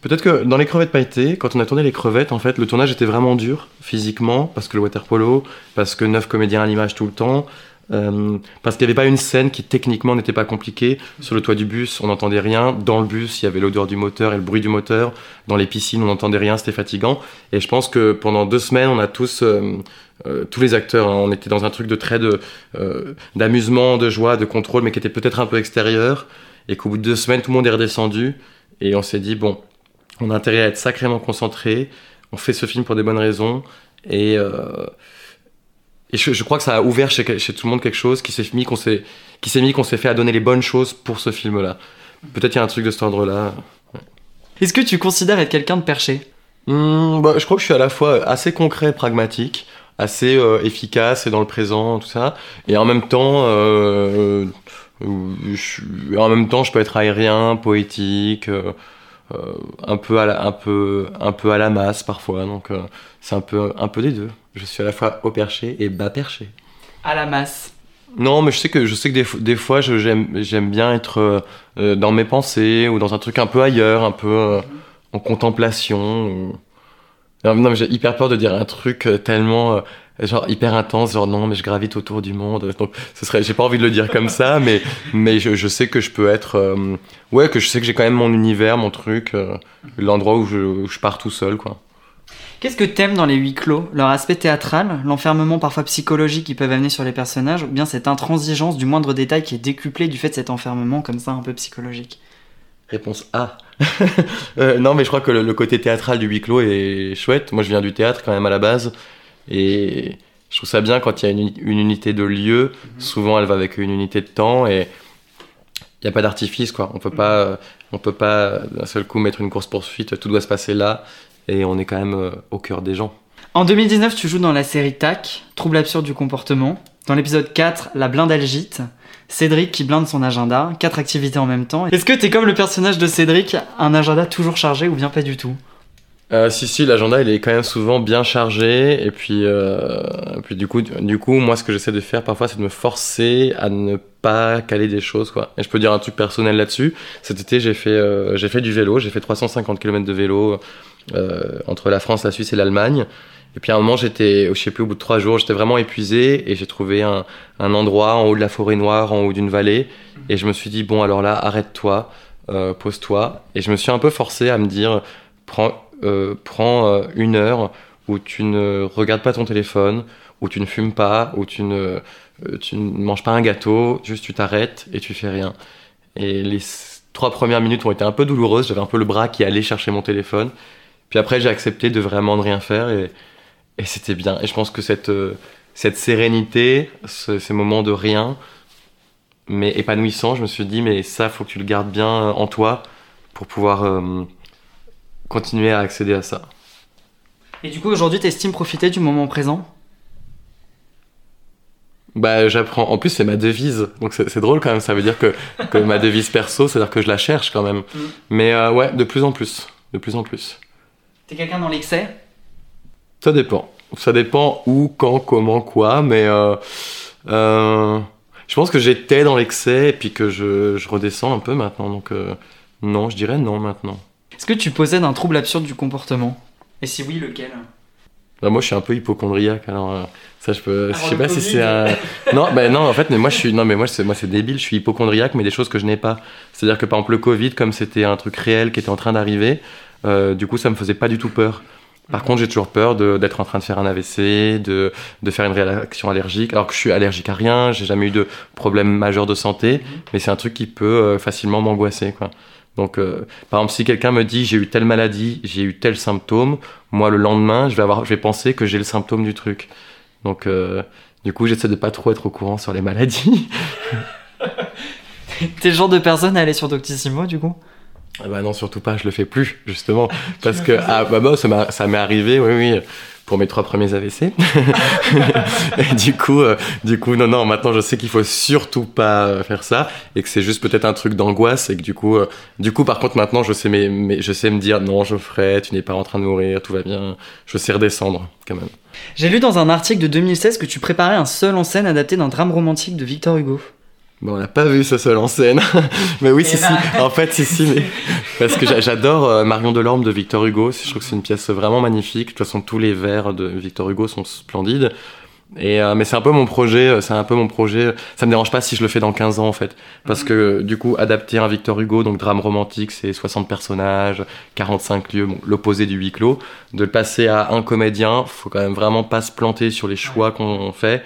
Peut-être que dans les crevettes pailletées, quand on a tourné les crevettes, en fait, le tournage était vraiment dur physiquement, parce que le water polo, parce que neuf comédiens à l'image tout le temps, euh, parce qu'il n'y avait pas une scène qui techniquement n'était pas compliquée. Sur le toit du bus, on n'entendait rien. Dans le bus, il y avait l'odeur du moteur et le bruit du moteur. Dans les piscines, on n'entendait rien, c'était fatigant. Et je pense que pendant deux semaines, on a tous euh, euh, tous les acteurs, hein, on était dans un truc de trait de d'amusement, de joie, de contrôle, mais qui était peut-être un peu extérieur, et qu'au bout de deux semaines, tout le monde est redescendu, et on s'est dit bon, on a intérêt à être sacrément concentré, on fait ce film pour des bonnes raisons, et et je, je, crois que ça a ouvert chez, chez, tout le monde quelque chose qui s'est mis qu'on s'est qui s'est mis qu'on s'est fait à donner les bonnes choses pour ce film là peut-être il y a un truc de cet ordre là ouais. est-ce que tu considères être quelqu'un de perché? Mmh, bah, je crois que je suis à la fois assez concret pragmatique assez euh, efficace et dans le présent, tout ça. Et en même temps, euh, je, en même temps, je peux être aérien, poétique, euh, un peu à la, un peu, un peu à la masse parfois. Donc c'est un peu, un peu des deux. Je suis à la fois haut perché et bas perché. À la masse. Non, mais je sais que je sais que des, des fois, j'aime j'aime bien être euh, dans mes pensées ou dans un truc un peu ailleurs, un peu euh, en contemplation. Ou... Non, mais j'ai hyper peur de dire un truc tellement genre hyper intense, genre non, mais je gravite autour du monde. Donc, ce serait, j'ai pas envie de le dire comme ça, mais, mais je, je sais que je peux être, euh, ouais, que je sais que j'ai quand même mon univers, mon truc, euh, l'endroit où je, où je pars tout seul, quoi. Qu'est-ce que t'aimes dans les huis clos? Leur aspect théâtral, l'enfermement parfois psychologique qui peuvent amener sur les personnages, ou bien cette intransigeance du moindre détail qui est décuplée du fait de cet enfermement comme ça un peu psychologique? Réponse A. Euh, non, mais je crois que le, le côté théâtral du huis clos est chouette. Moi, je viens du théâtre quand même à la base. Et je trouve ça bien quand il y a une, uni- une unité de lieu. Souvent, elle va avec une unité de temps. Et il n'y a pas d'artifice, quoi. On peut pas, euh, on peut pas d'un seul coup mettre une course-poursuite. Tout doit se passer là. Et on est quand même euh, au cœur des gens. En 2019, tu joues dans la série TAC, Trouble absurde du comportement. Dans l'épisode 4, La blindalgite, Cédric qui blinde son agenda, quatre activités en même temps. Est-ce que t'es comme le personnage de Cédric, un agenda toujours chargé ou bien pas du tout? Euh, si si l'agenda il est quand même souvent bien chargé. Et puis euh, puis du coup du coup moi ce que j'essaie de faire parfois c'est de me forcer à ne pas caler des choses quoi. Et je peux dire un truc personnel là-dessus. Cet été j'ai fait euh, fait du vélo. J'ai fait 350 km de vélo entre la France la Suisse et l'Allemagne. Et puis à un moment j'étais je sais plus au bout de trois jours j'étais vraiment épuisé et j'ai trouvé un, un endroit en haut de la forêt noire en haut d'une vallée. Et je me suis dit bon alors là arrête-toi pose-toi. Et je me suis un peu forcé à me dire prends prends euh, une heure où tu ne regardes pas ton téléphone, où tu ne fumes pas, où tu ne, euh, tu ne manges pas un gâteau, juste tu t'arrêtes et tu fais rien. Et les trois premières minutes ont été un peu douloureuses, j'avais un peu le bras qui allait chercher mon téléphone. Puis après j'ai accepté de vraiment ne rien faire et, et c'était bien. Et je pense que cette, euh, cette sérénité, ce- ces moments de rien, mais épanouissants, je me suis dit mais ça faut que tu le gardes bien en toi pour pouvoir... euh, continuer à accéder à ça. Et du coup, aujourd'hui, t'estimes profiter du moment présent? Bah, j'apprends. En plus, c'est ma devise, donc c'est drôle quand même. Ça veut dire que, que ma devise perso, c'est-à-dire que je la cherche quand même. Mm. Mais euh, ouais, de plus en plus, de plus en plus. T'es quelqu'un dans l'excès? Ça dépend. Ça dépend où, quand, comment, quoi. Mais euh, euh, je pense que j'étais dans l'excès et puis que je, je redescends un peu maintenant. Donc non, je dirais non maintenant. Est-ce que tu possèdes un trouble absurde du comportement? Et si oui, lequel? Bah, moi, je suis un peu hypochondriaque, alors euh, ça, je peux. Je sais pas si c'est un. Non, bah, non, en fait, mais moi, je suis. Non, mais moi, c'est moi, c'est débile. Je suis hypochondriaque, mais des choses que je n'ai pas. C'est-à-dire que par exemple, le Covid, comme c'était un truc réel qui était en train d'arriver, euh, du coup, ça me faisait pas du tout peur. Par contre, j'ai toujours peur de- d'être en train de faire un AVC, de, de faire une réaction allergique, alors que je suis allergique à rien, j'ai jamais eu de problème majeur de santé, mais c'est un truc qui peut euh, facilement m'angoisser, quoi. Donc, euh, par exemple, si quelqu'un me dit j'ai eu telle maladie, j'ai eu tel symptôme, moi le lendemain, je vais avoir, je vais penser que j'ai le symptôme du truc. Donc, euh, du coup, j'essaie de pas trop être au courant sur les maladies. T'es le genre de personne à aller sur Doctissimo, du coup? Ah bah non, surtout pas, je le fais plus, justement. Parce que, ah bah, bah, ça m'est arrivé, oui, oui, pour mes trois premiers AVC. et du coup, euh, du coup, non, non, maintenant je sais qu'il faut surtout pas euh, faire ça et que c'est juste peut-être un truc d'angoisse et que du coup, euh, du coup, par contre, maintenant je sais, mais, mais je sais me dire non, Geoffrey, tu n'es pas en train de mourir, tout va bien. Je sais redescendre, quand même. J'ai lu dans un article de 2016 que tu préparais un seul en scène adapté d'un drame romantique de Victor Hugo. Bon, on n'a pas vu ce seul en scène. mais oui, si, ben. si. En fait, si, si, mais. Parce que j'a- j'adore euh, Marion Delorme de Victor Hugo. Je trouve que c'est une pièce vraiment magnifique. De toute façon, tous les vers de Victor Hugo sont splendides. Et, euh, mais c'est un peu mon projet, euh, c'est un peu mon projet. Ça me dérange pas si je le fais dans 15 ans, en fait. Parce que, du coup, adapter un Victor Hugo, donc drame romantique, c'est 60 personnages, 45 lieux, bon, l'opposé du huis clos. De le passer à un comédien, faut quand même vraiment pas se planter sur les choix qu'on fait.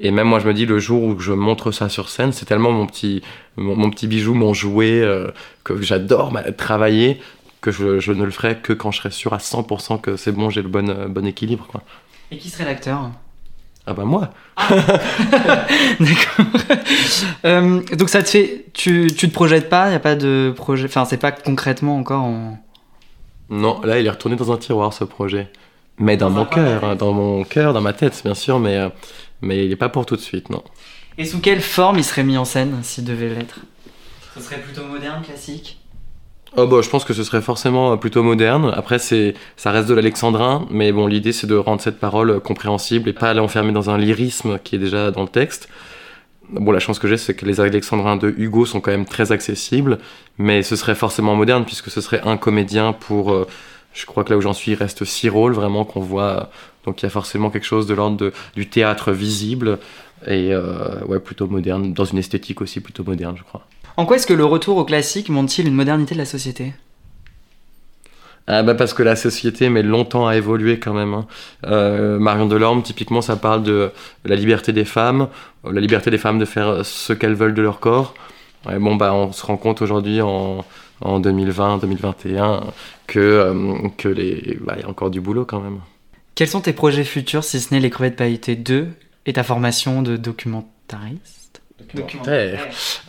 Et même moi, je me dis, le jour où je montre ça sur scène, c'est tellement mon petit, mon, mon petit bijou, mon jouet, euh, que j'adore ma- travailler, que je, je ne le ferai que quand je serai sûr à 100% que c'est bon, j'ai le bon, euh, bon équilibre. Quoi. Et qui serait l'acteur? Ah bah moi D'accord. Euh, donc ça te fait... Tu, tu te projettes pas, y a pas de projet... Enfin, c'est pas concrètement encore en... Non, là, il est retourné dans un tiroir, ce projet. Mais dans, mon cœur, hein, dans mon cœur, dans ma tête, bien sûr, mais, mais il n'est pas pour tout de suite, non. Et sous quelle forme il serait mis en scène s'il devait l'être? Ce serait plutôt moderne, classique? Oh bah, je pense que ce serait forcément euh, plutôt moderne. Après, c'est, ça reste de l'alexandrin, mais bon, l'idée c'est de rendre cette parole euh, compréhensible et pas l'enfermer dans un lyrisme qui est déjà dans le texte. Bon, la chance que j'ai, c'est que les alexandrins de Hugo sont quand même très accessibles, mais ce serait forcément moderne puisque ce serait un comédien pour, euh, je crois que là où j'en suis, il reste six rôles vraiment qu'on voit. Donc il y a forcément quelque chose de l'ordre du théâtre visible et ouais, plutôt moderne, dans une esthétique aussi plutôt moderne, je crois. En quoi est-ce que le retour au classique montre-t-il une modernité de la société? Ah bah parce que la société met longtemps à évoluer quand même. Hein. Euh, Marion Delorme, typiquement, ça parle de la liberté des femmes, la liberté des femmes de faire ce qu'elles veulent de leur corps. bon bah on se rend compte aujourd'hui en, en 2020, 2021 que euh, que les bah, y a encore du boulot quand même. Quels sont tes projets futurs si ce n'est les crevettes pailletées 2 et ta formation de documentariste?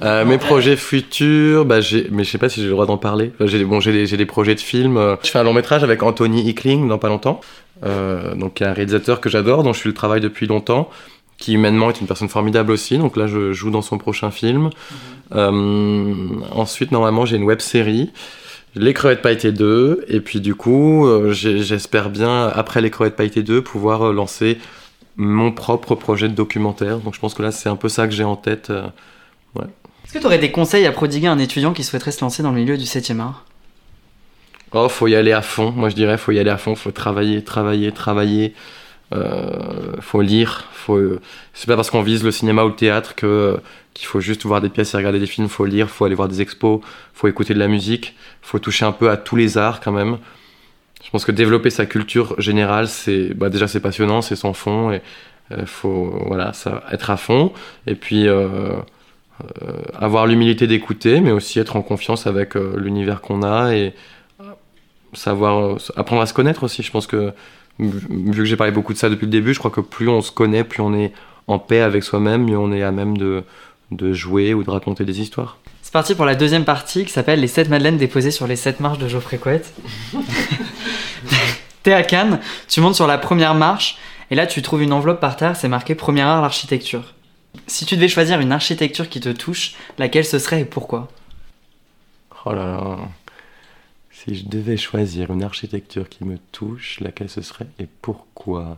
Euh, mes projets futurs, bah, mais je sais pas si j'ai le droit d'en parler. J'ai bon, des, des, projets de films. Je fais un long métrage avec Anthony Hickling dans pas longtemps. Euh, donc un réalisateur que j'adore, dont je suis le travail depuis longtemps, qui humainement est une personne formidable aussi. Donc là, je joue dans son prochain film. Euh, ensuite, normalement, j'ai une web série. Les crevettes pailletées 2, et puis du coup, euh, j'espère bien, après les crevettes pailletées 2, pouvoir lancer mon propre projet de documentaire. Donc je pense que là, c'est un peu ça que j'ai en tête. Euh, Est-ce que tu aurais des conseils à prodiguer à un étudiant qui souhaiterait se lancer dans le milieu du 7e art? Oh, faut y aller à fond. Moi, je dirais, faut y aller à fond. Faut travailler, travailler, travailler. Euh, faut lire. Faut. C'est pas parce qu'on vise le cinéma ou le théâtre que qu'il faut juste voir des pièces et regarder des films. Faut lire. Faut aller voir des expos. Faut écouter de la musique. Faut toucher un peu à tous les arts quand même. Je pense que développer sa culture générale, c'est bah déjà c'est passionnant, c'est sans fond et euh, faut voilà être à fond et puis euh, avoir l'humilité d'écouter, mais aussi être en confiance avec l'univers qu'on a et savoir apprendre à se connaître aussi. Je pense que vu que j'ai parlé beaucoup de ça depuis le début, je crois que plus on se connaît, plus on est en paix avec soi-même, mieux on est à même de, de jouer ou de raconter des histoires. C'est parti pour la deuxième partie qui s'appelle Les 7 madeleines déposées sur les 7 marches de Geoffrey Couette. T'es à Cannes, tu montes sur la première marche et là tu trouves une enveloppe par terre, c'est marqué Première art l'architecture. Si tu devais choisir une architecture qui te touche, laquelle ce serait et pourquoi? Oh là là. Si je devais choisir une architecture qui me touche, laquelle ce serait et pourquoi?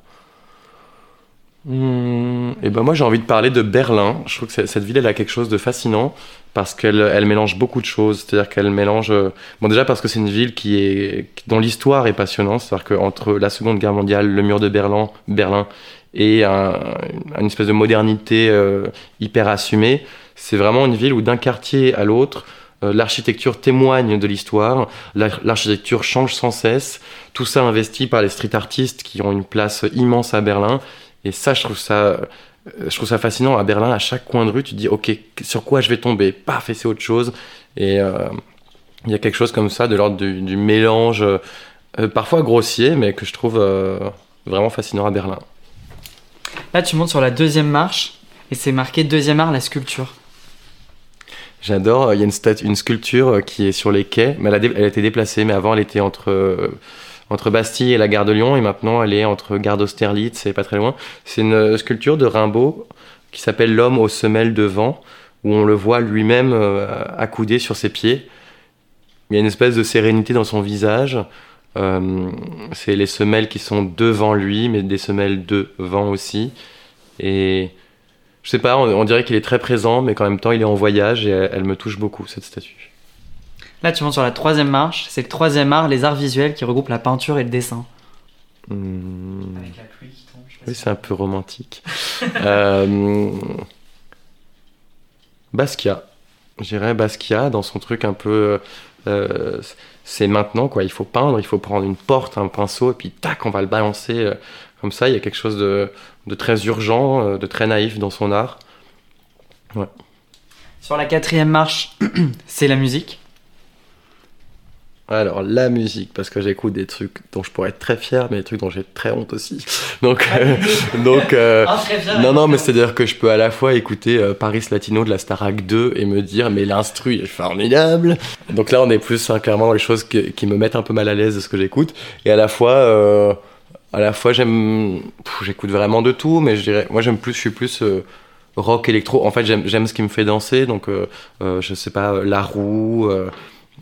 Hmm, et ben moi j'ai envie de parler de Berlin. Je trouve que cette ville elle a quelque chose de fascinant parce qu'elle elle mélange beaucoup de choses. C'est-à-dire qu'elle mélange euh, bon déjà parce que c'est une ville qui est dont l'histoire est passionnante. C'est-à-dire qu'entre la Seconde Guerre mondiale, le mur de Berlin, Berlin et un, une espèce de modernité euh, hyper assumée, c'est vraiment une ville où d'un quartier à l'autre l'architecture témoigne de l'histoire, l'architecture change sans cesse, tout ça investi par les street artistes qui ont une place immense à Berlin et ça, je trouve ça, euh, je trouve ça fascinant. À Berlin, à chaque coin de rue, tu te dis, ok, sur quoi je vais tomber? Paf, et c'est autre chose. Et euh, il y a quelque chose comme ça, de l'ordre du, mélange, euh, parfois grossier, mais que je trouve vraiment fascinant à Berlin. Là, tu montes sur la deuxième marche, et c'est marqué deuxième art, la sculpture. J'adore. Il y a une, une sculpture qui est sur les quais, mais elle a, été déplacée, mais avant, elle était entre entre Bastille et la gare de Lyon, et maintenant elle est entre gare d'Austerlitz, c'est pas très loin. C'est une sculpture de Rimbaud qui s'appelle L'homme aux semelles de vent, où on le voit lui-même euh, accoudé sur ses pieds. Il y a une espèce de sérénité dans son visage. Euh, c'est les semelles qui sont devant lui, mais des semelles devant aussi. Et je sais pas, on, dirait qu'il est très présent, mais qu'en même temps il est en voyage et elle me touche beaucoup cette statue. Là, tu montes sur la troisième marche. C'est le troisième art, les arts visuels, qui regroupent la peinture et le dessin. Hmm. Avec la pluie qui tombe. Oui, c'est un peu romantique. euh... Basquiat. J'irais Basquiat dans son truc un peu. Euh, c'est maintenant, quoi. Il faut peindre, il faut prendre une porte, un pinceau, et puis tac, on va le balancer. Euh, comme ça, il y a quelque chose de, de très urgent, euh, de très naïf dans son art. Ouais. Sur la quatrième marche, c'est la musique. Alors la musique, parce que j'écoute des trucs dont je pourrais être très fier, mais des trucs dont j'ai très honte aussi. Donc, euh, donc euh, ah, non, non, mais c'est-à-dire que je peux à la fois écouter euh, Paris Latino de la Starac 2 et me dire mais l'instru est formidable. Donc là, on est plus hein, clairement dans les choses qui me mettent un peu mal à l'aise de ce que j'écoute, et à la fois, à la fois j'aime, j'écoute vraiment de tout, mais je dirais, moi j'aime plus, je suis plus rock électro. En fait, j'aime ce qui me fait danser, donc je sais pas, la roue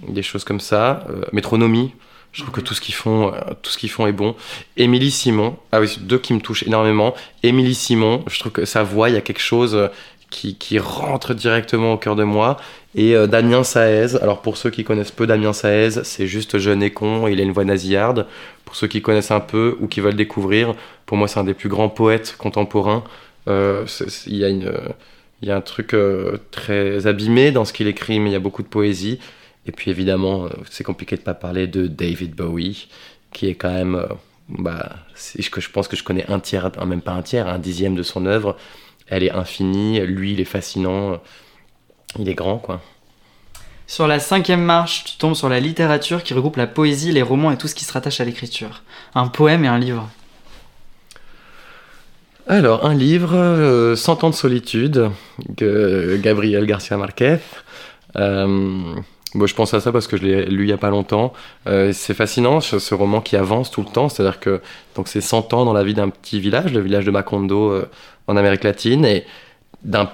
des choses comme ça. Euh, métronomie, je trouve que tout ce qu'ils font, euh, tout ce qu'ils font est bon. Émilie Simon, ah oui, deux qui me touchent énormément. Émilie Simon, je trouve que sa voix, il y a quelque chose euh, qui, rentre directement au cœur de moi. Et euh, Damien Saez, alors pour ceux qui connaissent peu Damien Saez, c'est juste jeune et con, il a une voix nasillarde. Pour ceux qui connaissent un peu ou qui veulent découvrir, pour moi c'est un des plus grands poètes contemporains. Euh, Il y, a un truc euh, très abîmé dans ce qu'il écrit, mais il y a beaucoup de poésie. Et puis évidemment, c'est compliqué de pas parler de David Bowie, qui est quand même, bah, je, je pense que je connais un tiers, même pas un tiers, un dixième de son œuvre. Elle est infinie, lui il est fascinant, il est grand quoi. Sur la cinquième marche, tu tombes sur la littérature qui regroupe la poésie, les romans et tout ce qui se rattache à l'écriture. Un poème et un livre. Alors, un livre, euh, 100 ans de solitude, de Gabriel Garcia Marquez. Euh, bon, je pense à ça parce que je l'ai lu il y a pas longtemps. Euh, c'est fascinant, ce, roman qui avance tout le temps. C'est-à-dire que donc c'est 100 ans dans la vie d'un petit village, le village de Macondo euh, en Amérique latine, et d'un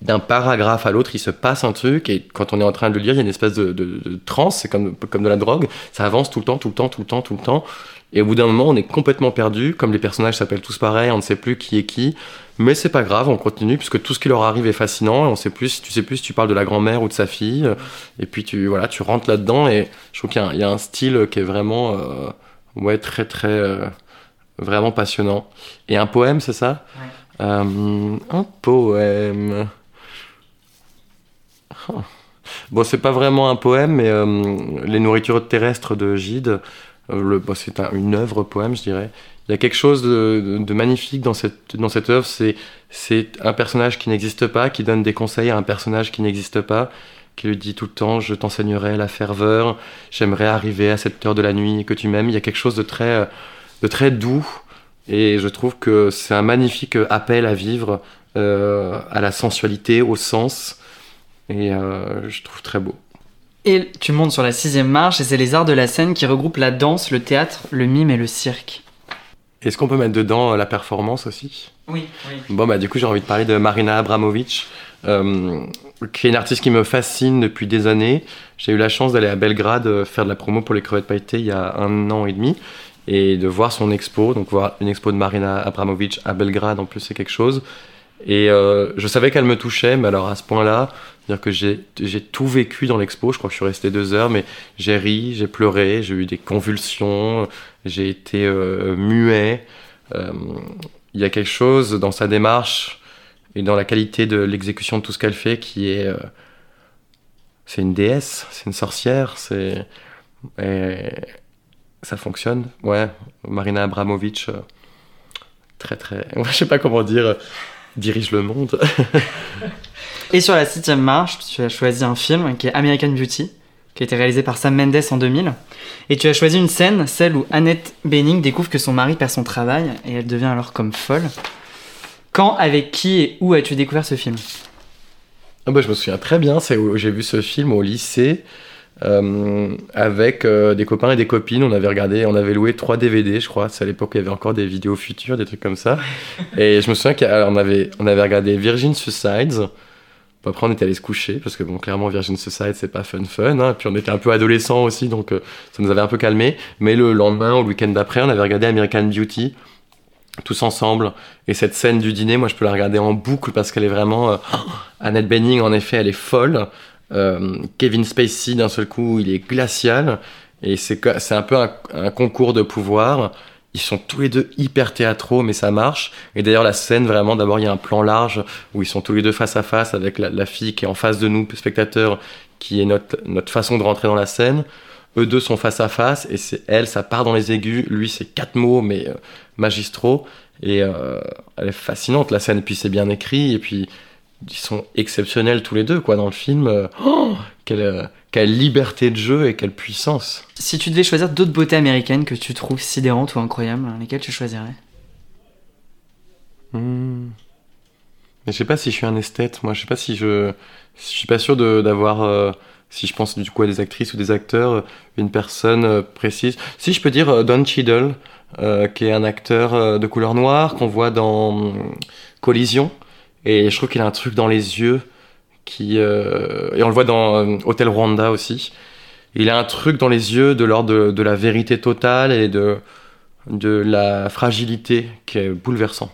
d'un paragraphe à l'autre, il se passe un truc, et quand on est en train de le lire, il y a une espèce de, de, transe, c'est comme, comme de la drogue, ça avance tout le temps, tout le temps, tout le temps, tout le temps, et au bout d'un moment, on est complètement perdu, comme les personnages s'appellent tous pareil, on ne sait plus qui est qui, mais c'est pas grave, on continue, puisque tout ce qui leur arrive est fascinant, et on sait plus, tu sais plus si tu parles de la grand-mère ou de sa fille, et puis tu, voilà, tu rentres là-dedans, et je trouve qu'il y, a un- il y a un style qui est vraiment, euh, ouais, très, très, euh, vraiment passionnant. Et un poème, c'est ça? Euh, Un poème. Oh. Bon, c'est pas vraiment un poème, mais euh, Les nourritures terrestres de Gide, euh, bon, c'est un- une œuvre poème, je dirais. Il y a quelque chose de, magnifique dans cette, dans cette œuvre. C'est, c'est un personnage qui n'existe pas, qui donne des conseils à un personnage qui n'existe pas, qui lui dit tout le temps Je t'enseignerai la ferveur, j'aimerais arriver à cette heure de la nuit que tu m'aimes. Il y a quelque chose de très, de très doux, et je trouve que c'est un magnifique appel à vivre, euh, à la sensualité, au sens. Et euh, je trouve très beau. Et tu montes sur la sixième marche et c'est les arts de la scène qui regroupent la danse, le théâtre, le mime et le cirque. Est-ce qu'on peut mettre dedans euh, la performance aussi? Oui, oui. Bon, bah, du coup, j'ai envie de parler de Marina Abramovic, euh, qui est une artiste qui me fascine depuis des années. J'ai eu la chance d'aller à Belgrade euh, faire de la promo pour les crevettes pailletées il y a un an et demi et de voir son expo. Donc, voir une expo de Marina Abramovic à Belgrade, en plus, c'est quelque chose. Et euh, je savais qu'elle me touchait, mais alors à ce point-là, c'est-à-dire que j'ai tout vécu dans l'expo. Je crois que je suis resté deux heures, mais j'ai ri, j'ai pleuré, j'ai eu des convulsions, j'ai été euh, muet. Euh, il y a quelque chose dans sa démarche et dans la qualité de l'exécution de tout ce qu'elle fait qui est. c'est une déesse, c'est une sorcière, c'est. ça fonctionne. Ouais, Marina Abramovic, très très. Je sais pas comment dire, dirige le monde. Et sur la septième marche, tu as choisi un film qui est American Beauty, qui a été réalisé par Sam Mendes en 2000. Et tu as choisi une scène, celle où Annette Bening découvre que son mari perd son travail et elle devient alors comme folle. Quand, avec qui et où as-tu découvert ce film? Ah bah, je me souviens très bien, c'est où j'ai vu ce film au lycée euh, avec euh, des copains et des copines. On avait regardé, on avait loué trois DVD, je crois. C'est à l'époque où il y avait encore des vidéos futures, des trucs comme ça. et je me souviens qu'on avait, on avait regardé Virgin Suicides. Après, on était allé se coucher parce que, bon, clairement, Virgin Suicide, c'est pas fun fun. Hein. Puis on était un peu adolescents aussi, donc euh, ça nous avait un peu calmé. Mais le lendemain ou le week-end d'après, on avait regardé American Beauty tous ensemble. Et cette scène du dîner, moi, je peux la regarder en boucle parce qu'elle est vraiment. Annette Bening, en effet, elle est folle. Euh, Kevin Spacey, d'un seul coup, il est glacial. Et c'est un peu un, un concours de pouvoir. Ils sont tous les deux hyper théâtraux, mais ça marche. Et d'ailleurs, la scène, vraiment, d'abord, il y a un plan large où ils sont tous les deux face à face avec la, la fille qui est en face de nous, spectateurs, qui est notre, notre façon de rentrer dans la scène. Eux deux sont face à face et c'est elle, ça part dans les aigus. Lui, c'est quatre mots, mais euh, magistraux. Et euh, elle est fascinante, la scène. Puis, c'est bien écrit. Et puis, ils sont exceptionnels tous les deux, quoi, dans le film. Euh, oh, quelle, euh, quelle liberté de jeu et quelle puissance. Si tu devais choisir d'autres beautés américaines que tu trouves sidérantes ou incroyables, lesquelles tu choisirais? Hmm. Mais je sais pas si je suis un esthète, moi. Je sais pas si je. Je suis pas sûr de- d'avoir. euh, si je pense du coup à des actrices ou des acteurs, une personne euh, précise. Si je peux dire euh, Don Cheadle, euh, qui est un acteur euh, de couleur noire qu'on voit dans Collision. Et je trouve qu'il a un truc dans les yeux qui. euh, et on le voit dans euh, Hotel Rwanda aussi. Il a un truc dans les yeux de l'ordre de, de la vérité totale et de, de la fragilité qui est bouleversant.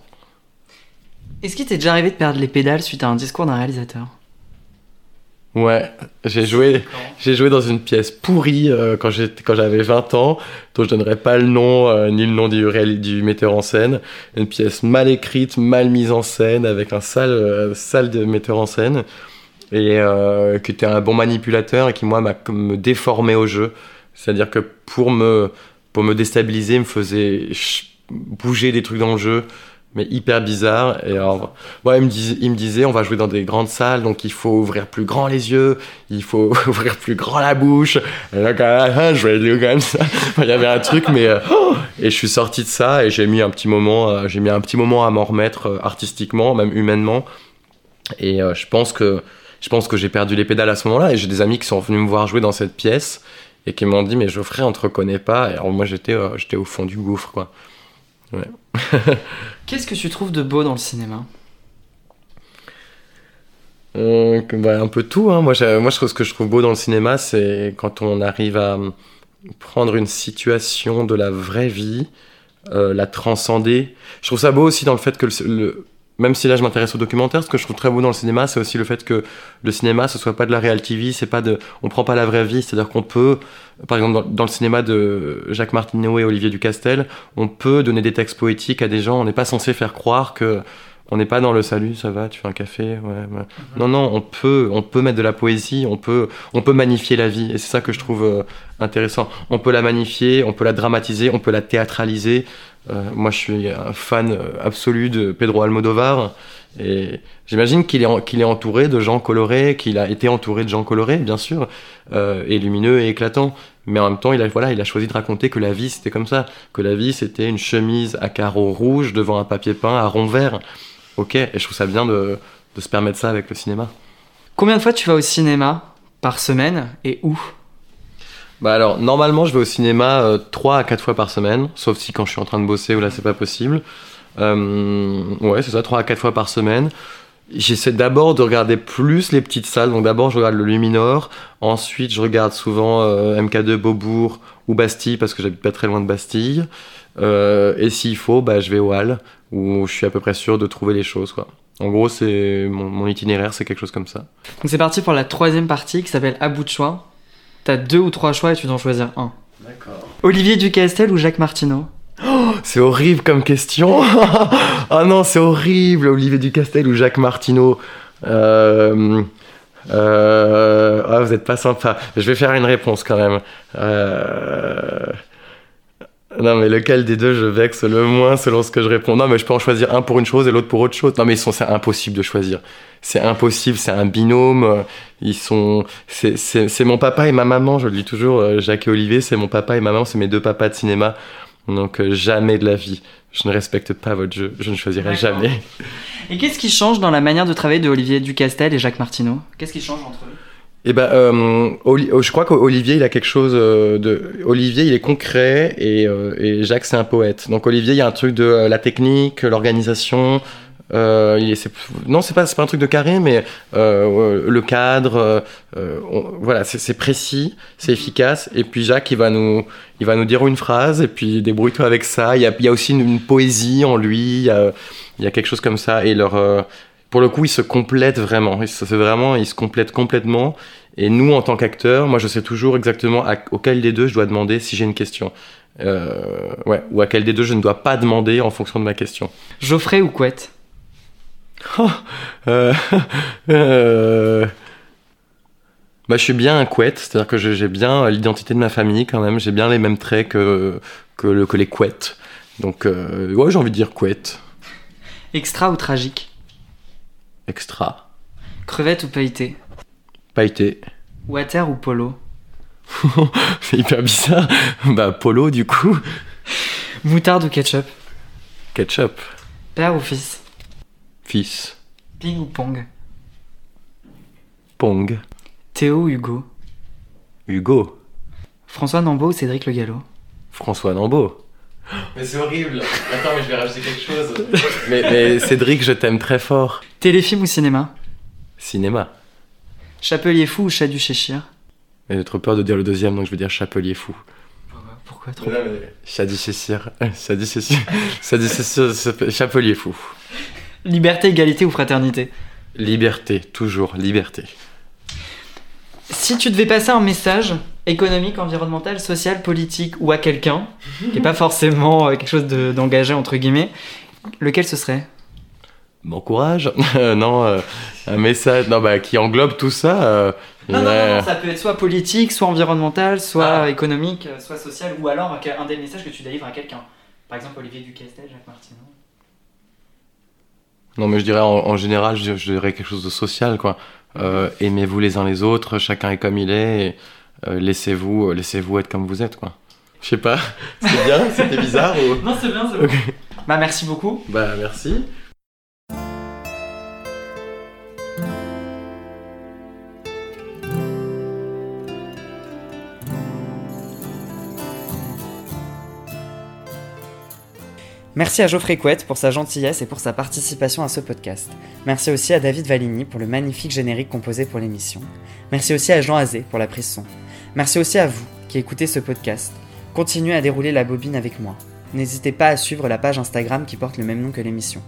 Est-ce qu'il t'est déjà arrivé de perdre les pédales suite à un discours d'un réalisateur? Ouais, j'ai joué, j'ai joué dans une pièce pourrie euh, quand j'étais, quand j'avais 20 ans, dont je donnerai pas le nom euh, ni le nom du, réal- du metteur en scène. Une pièce mal écrite, mal mise en scène, avec un sale, euh, sale de metteur en scène, et euh, qui était un bon manipulateur et qui moi m'a me déformé au jeu. C'est-à-dire que pour me, pour me déstabiliser, me faisait bouger des trucs dans le jeu, mais hyper bizarre. Et alors, Ouais, il me, disait, il me disait, on va jouer dans des grandes salles, donc il faut ouvrir plus grand les yeux, il faut ouvrir plus grand la bouche. Et là, quand fin, je dire comme ça. Il y avait un truc, mais euh, et je suis sorti de ça et j'ai mis un petit moment, euh, j'ai mis un petit moment à m'en remettre euh, artistiquement, même humainement. Et je pense que je pense que j'ai perdu les pédales à ce moment-là. Et j'ai des amis qui sont venus me voir jouer dans cette pièce et qui m'ont dit, mais Geoffrey, on te reconnaît pas. Et alors moi, j'étais j'étais au fond du gouffre, quoi. Qu'est-ce que tu trouves de beau dans le cinéma? Euh, bah, un peu tout. Hein. Moi, moi, je ce que je trouve beau dans le cinéma, c'est quand on arrive à hum, prendre une situation de la vraie vie, euh, la transcender. Je trouve ça beau aussi dans le fait que le- même si là je m'intéresse au documentaire, ce que je trouve très beau dans le cinéma, c'est aussi le fait que le cinéma, ce soit pas de la réal TV, c'est pas de, on prend pas la vraie vie, c'est-à-dire qu'on peut, par exemple dans, dans le cinéma de Jacques Martineau et Olivier Ducastel, on peut donner des textes poétiques à des gens, on n'est pas censé faire croire que on n'est pas dans le salut, ça va, tu fais un café, ouais, ouais. Non, non, on peut, on peut mettre de la poésie, on peut, on peut magnifier la vie, et c'est ça que je trouve euh, intéressant. On peut la magnifier, on peut la dramatiser, on peut la théâtraliser. Euh, moi, je suis un fan euh, absolu de Pedro Almodovar, et j'imagine qu'il est, qu'il est entouré de gens colorés, qu'il a été entouré de gens colorés, bien sûr, euh, et lumineux et éclatants. Mais en même temps, il a, voilà, il a choisi de raconter que la vie c'était comme ça, que la vie c'était une chemise à carreaux rouges devant un papier peint à rond vert. Ok, et je trouve ça bien de, de se permettre ça avec le cinéma. Combien de fois tu vas au cinéma par semaine et où? Bah alors, normalement, je vais au cinéma 3 à 4 fois par semaine, sauf si quand je suis en train de bosser ou là c'est pas possible. Euh, ouais, c'est ça, 3 à 4 fois par semaine. J'essaie d'abord de regarder plus les petites salles, donc d'abord je regarde le Luminor, ensuite je regarde souvent euh, MK2 Beaubourg ou Bastille parce que j'habite pas très loin de Bastille. Euh, et s'il faut, bah, je vais au Hall où je suis à peu près sûr de trouver les choses. Quoi. En gros, c'est mon, mon itinéraire, c'est quelque chose comme ça. Donc c'est parti pour la troisième partie qui s'appelle À bout de choix. T'as deux ou trois choix et tu dois en choisir un. D'accord. Olivier Ducastel ou Jacques Martineau? C'est horrible comme question. Ah non, c'est horrible. Olivier Ducastel ou Jacques Martineau. Euh, euh, ah, vous êtes pas sympa. Je vais faire une réponse quand même. Euh, Non, mais lequel des deux je vexe le moins selon ce que je réponds? Non, mais je peux en choisir un pour une chose et l'autre pour autre chose. Non, mais ils sont, c'est impossible de choisir. C'est impossible, c'est un binôme. euh, Ils sont, c'est, c'est, c'est mon papa et ma maman. Je le dis toujours, euh, Jacques et Olivier, c'est mon papa et ma maman, c'est mes deux papas de cinéma. Donc euh, jamais de la vie. Je ne respecte pas votre jeu. Je ne choisirai D'accord. jamais. Et qu'est-ce qui change dans la manière de travailler de Olivier Ducastel et Jacques Martineau? Qu'est-ce qui change entre eux? Eh ben, euh, oh, je crois qu'Olivier, il a quelque chose euh, de. Olivier, il est concret et, euh, et Jacques, c'est un poète. Donc Olivier, il y a un truc de euh, la technique, l'organisation. Euh, il est, c'est- non, c'est pas, c'est pas un truc de carré, mais euh, le cadre, on- voilà, c'est, c'est précis, c'est efficace. Et puis Jacques, il va nous, il va nous dire une phrase et puis débrouille-toi avec ça. Il y a, il y a aussi une, une poésie en lui. Il y a, il y a quelque chose comme ça. Et leur, euh, pour le coup, ils se complètent vraiment. C'est vraiment, ils se complètent complètement. Et nous, en tant qu'acteurs, moi, je sais toujours exactement à, auquel des deux je dois demander si j'ai une question. Euh, ouais, ou à quel des deux je ne dois pas demander en fonction de ma question. Geoffrey ou Couette? Euh, euh, bah, je suis bien un couette, c'est-à-dire que j'ai bien l'identité de ma famille quand même. J'ai bien les mêmes traits que, que, le- que les couettes. Donc, ouais, j'ai envie de dire couette. Extra ou tragique? Extra. Crevette ou pailleté Pailleté. Water ou polo C'est hyper bizarre. Bah, polo, du coup. Moutarde ou ketchup Ketchup. Père ou fils Fils. Ping ou pong Pong. Théo ou Hugo Hugo. François Nambeau ou Cédric Le Gallo François Nambeau. Mais c'est horrible. Attends, mais je vais rajouter quelque chose. mais, mais Cédric, je t'aime très fort. Téléfilm ou cinéma? Cinéma. Chapelier fou ou chat du Cheshire? Mais j'ai trop peur de dire le deuxième, donc je vais dire Chapelier fou. Pourquoi trop? Chat du Cheshire. Chat du Cheshire. Chat du Cheshire. Chapelier fou. Liberté, égalité ou fraternité? Liberté, toujours, liberté. Si tu devais passer un message économique, environnemental, social, politique ou à quelqu'un, qui n'est pas forcément euh, quelque chose de- d'engagé entre guillemets, lequel ce serait? Bon courage. non, euh, un message non, bah, qui englobe tout ça. euh, non, non, non, ça peut être soit politique, soit environnemental, soit Ah. économique, euh, soit social, ou alors un des messages que tu délivres à quelqu'un. Par exemple, Olivier Ducastel, Jacques Martineau. Non, mais je dirais en, en général, je, je dirais quelque chose de social, quoi. Euh, Aimez-vous les uns les autres, chacun est comme il est, et, laissez-vous euh, laissez-vous être comme vous êtes, quoi. Je sais pas, c'est bien, c'était bizarre ou... Non, c'est bien, c'est bien. Bah, merci beaucoup. Bah, merci. Merci à Geoffrey Couette pour sa gentillesse et pour sa participation à ce podcast. Merci aussi à David Valigny pour le magnifique générique composé pour l'émission. Merci aussi à Jean Azé pour la prise son. Merci aussi à vous qui écoutez ce podcast. Continuez à dérouler la bobine avec moi. N'hésitez pas à suivre la page Instagram qui porte le même nom que l'émission.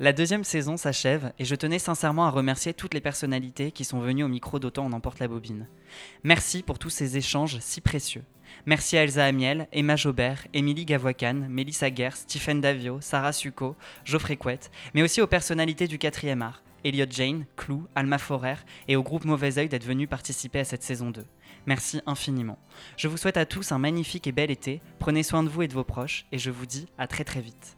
La deuxième saison s'achève et je tenais sincèrement à remercier toutes les personnalités qui sont venues au micro d'Autant on emporte la bobine. Merci pour tous ces échanges si précieux. Merci à Elsa Amiel, Emma Jobert, Émilie Gavoican, Mélissa Guerre, Stephen Davio, Sarah Succo, Geoffrey Couette, mais aussi aux personnalités du quatrième art, Elliot Jane, Clou, Alma Forer et au groupe Mauvais Oeil d'être venus participer à cette saison 2. Merci infiniment. Je vous souhaite à tous un magnifique et bel été, prenez soin de vous et de vos proches et je vous dis à très très vite.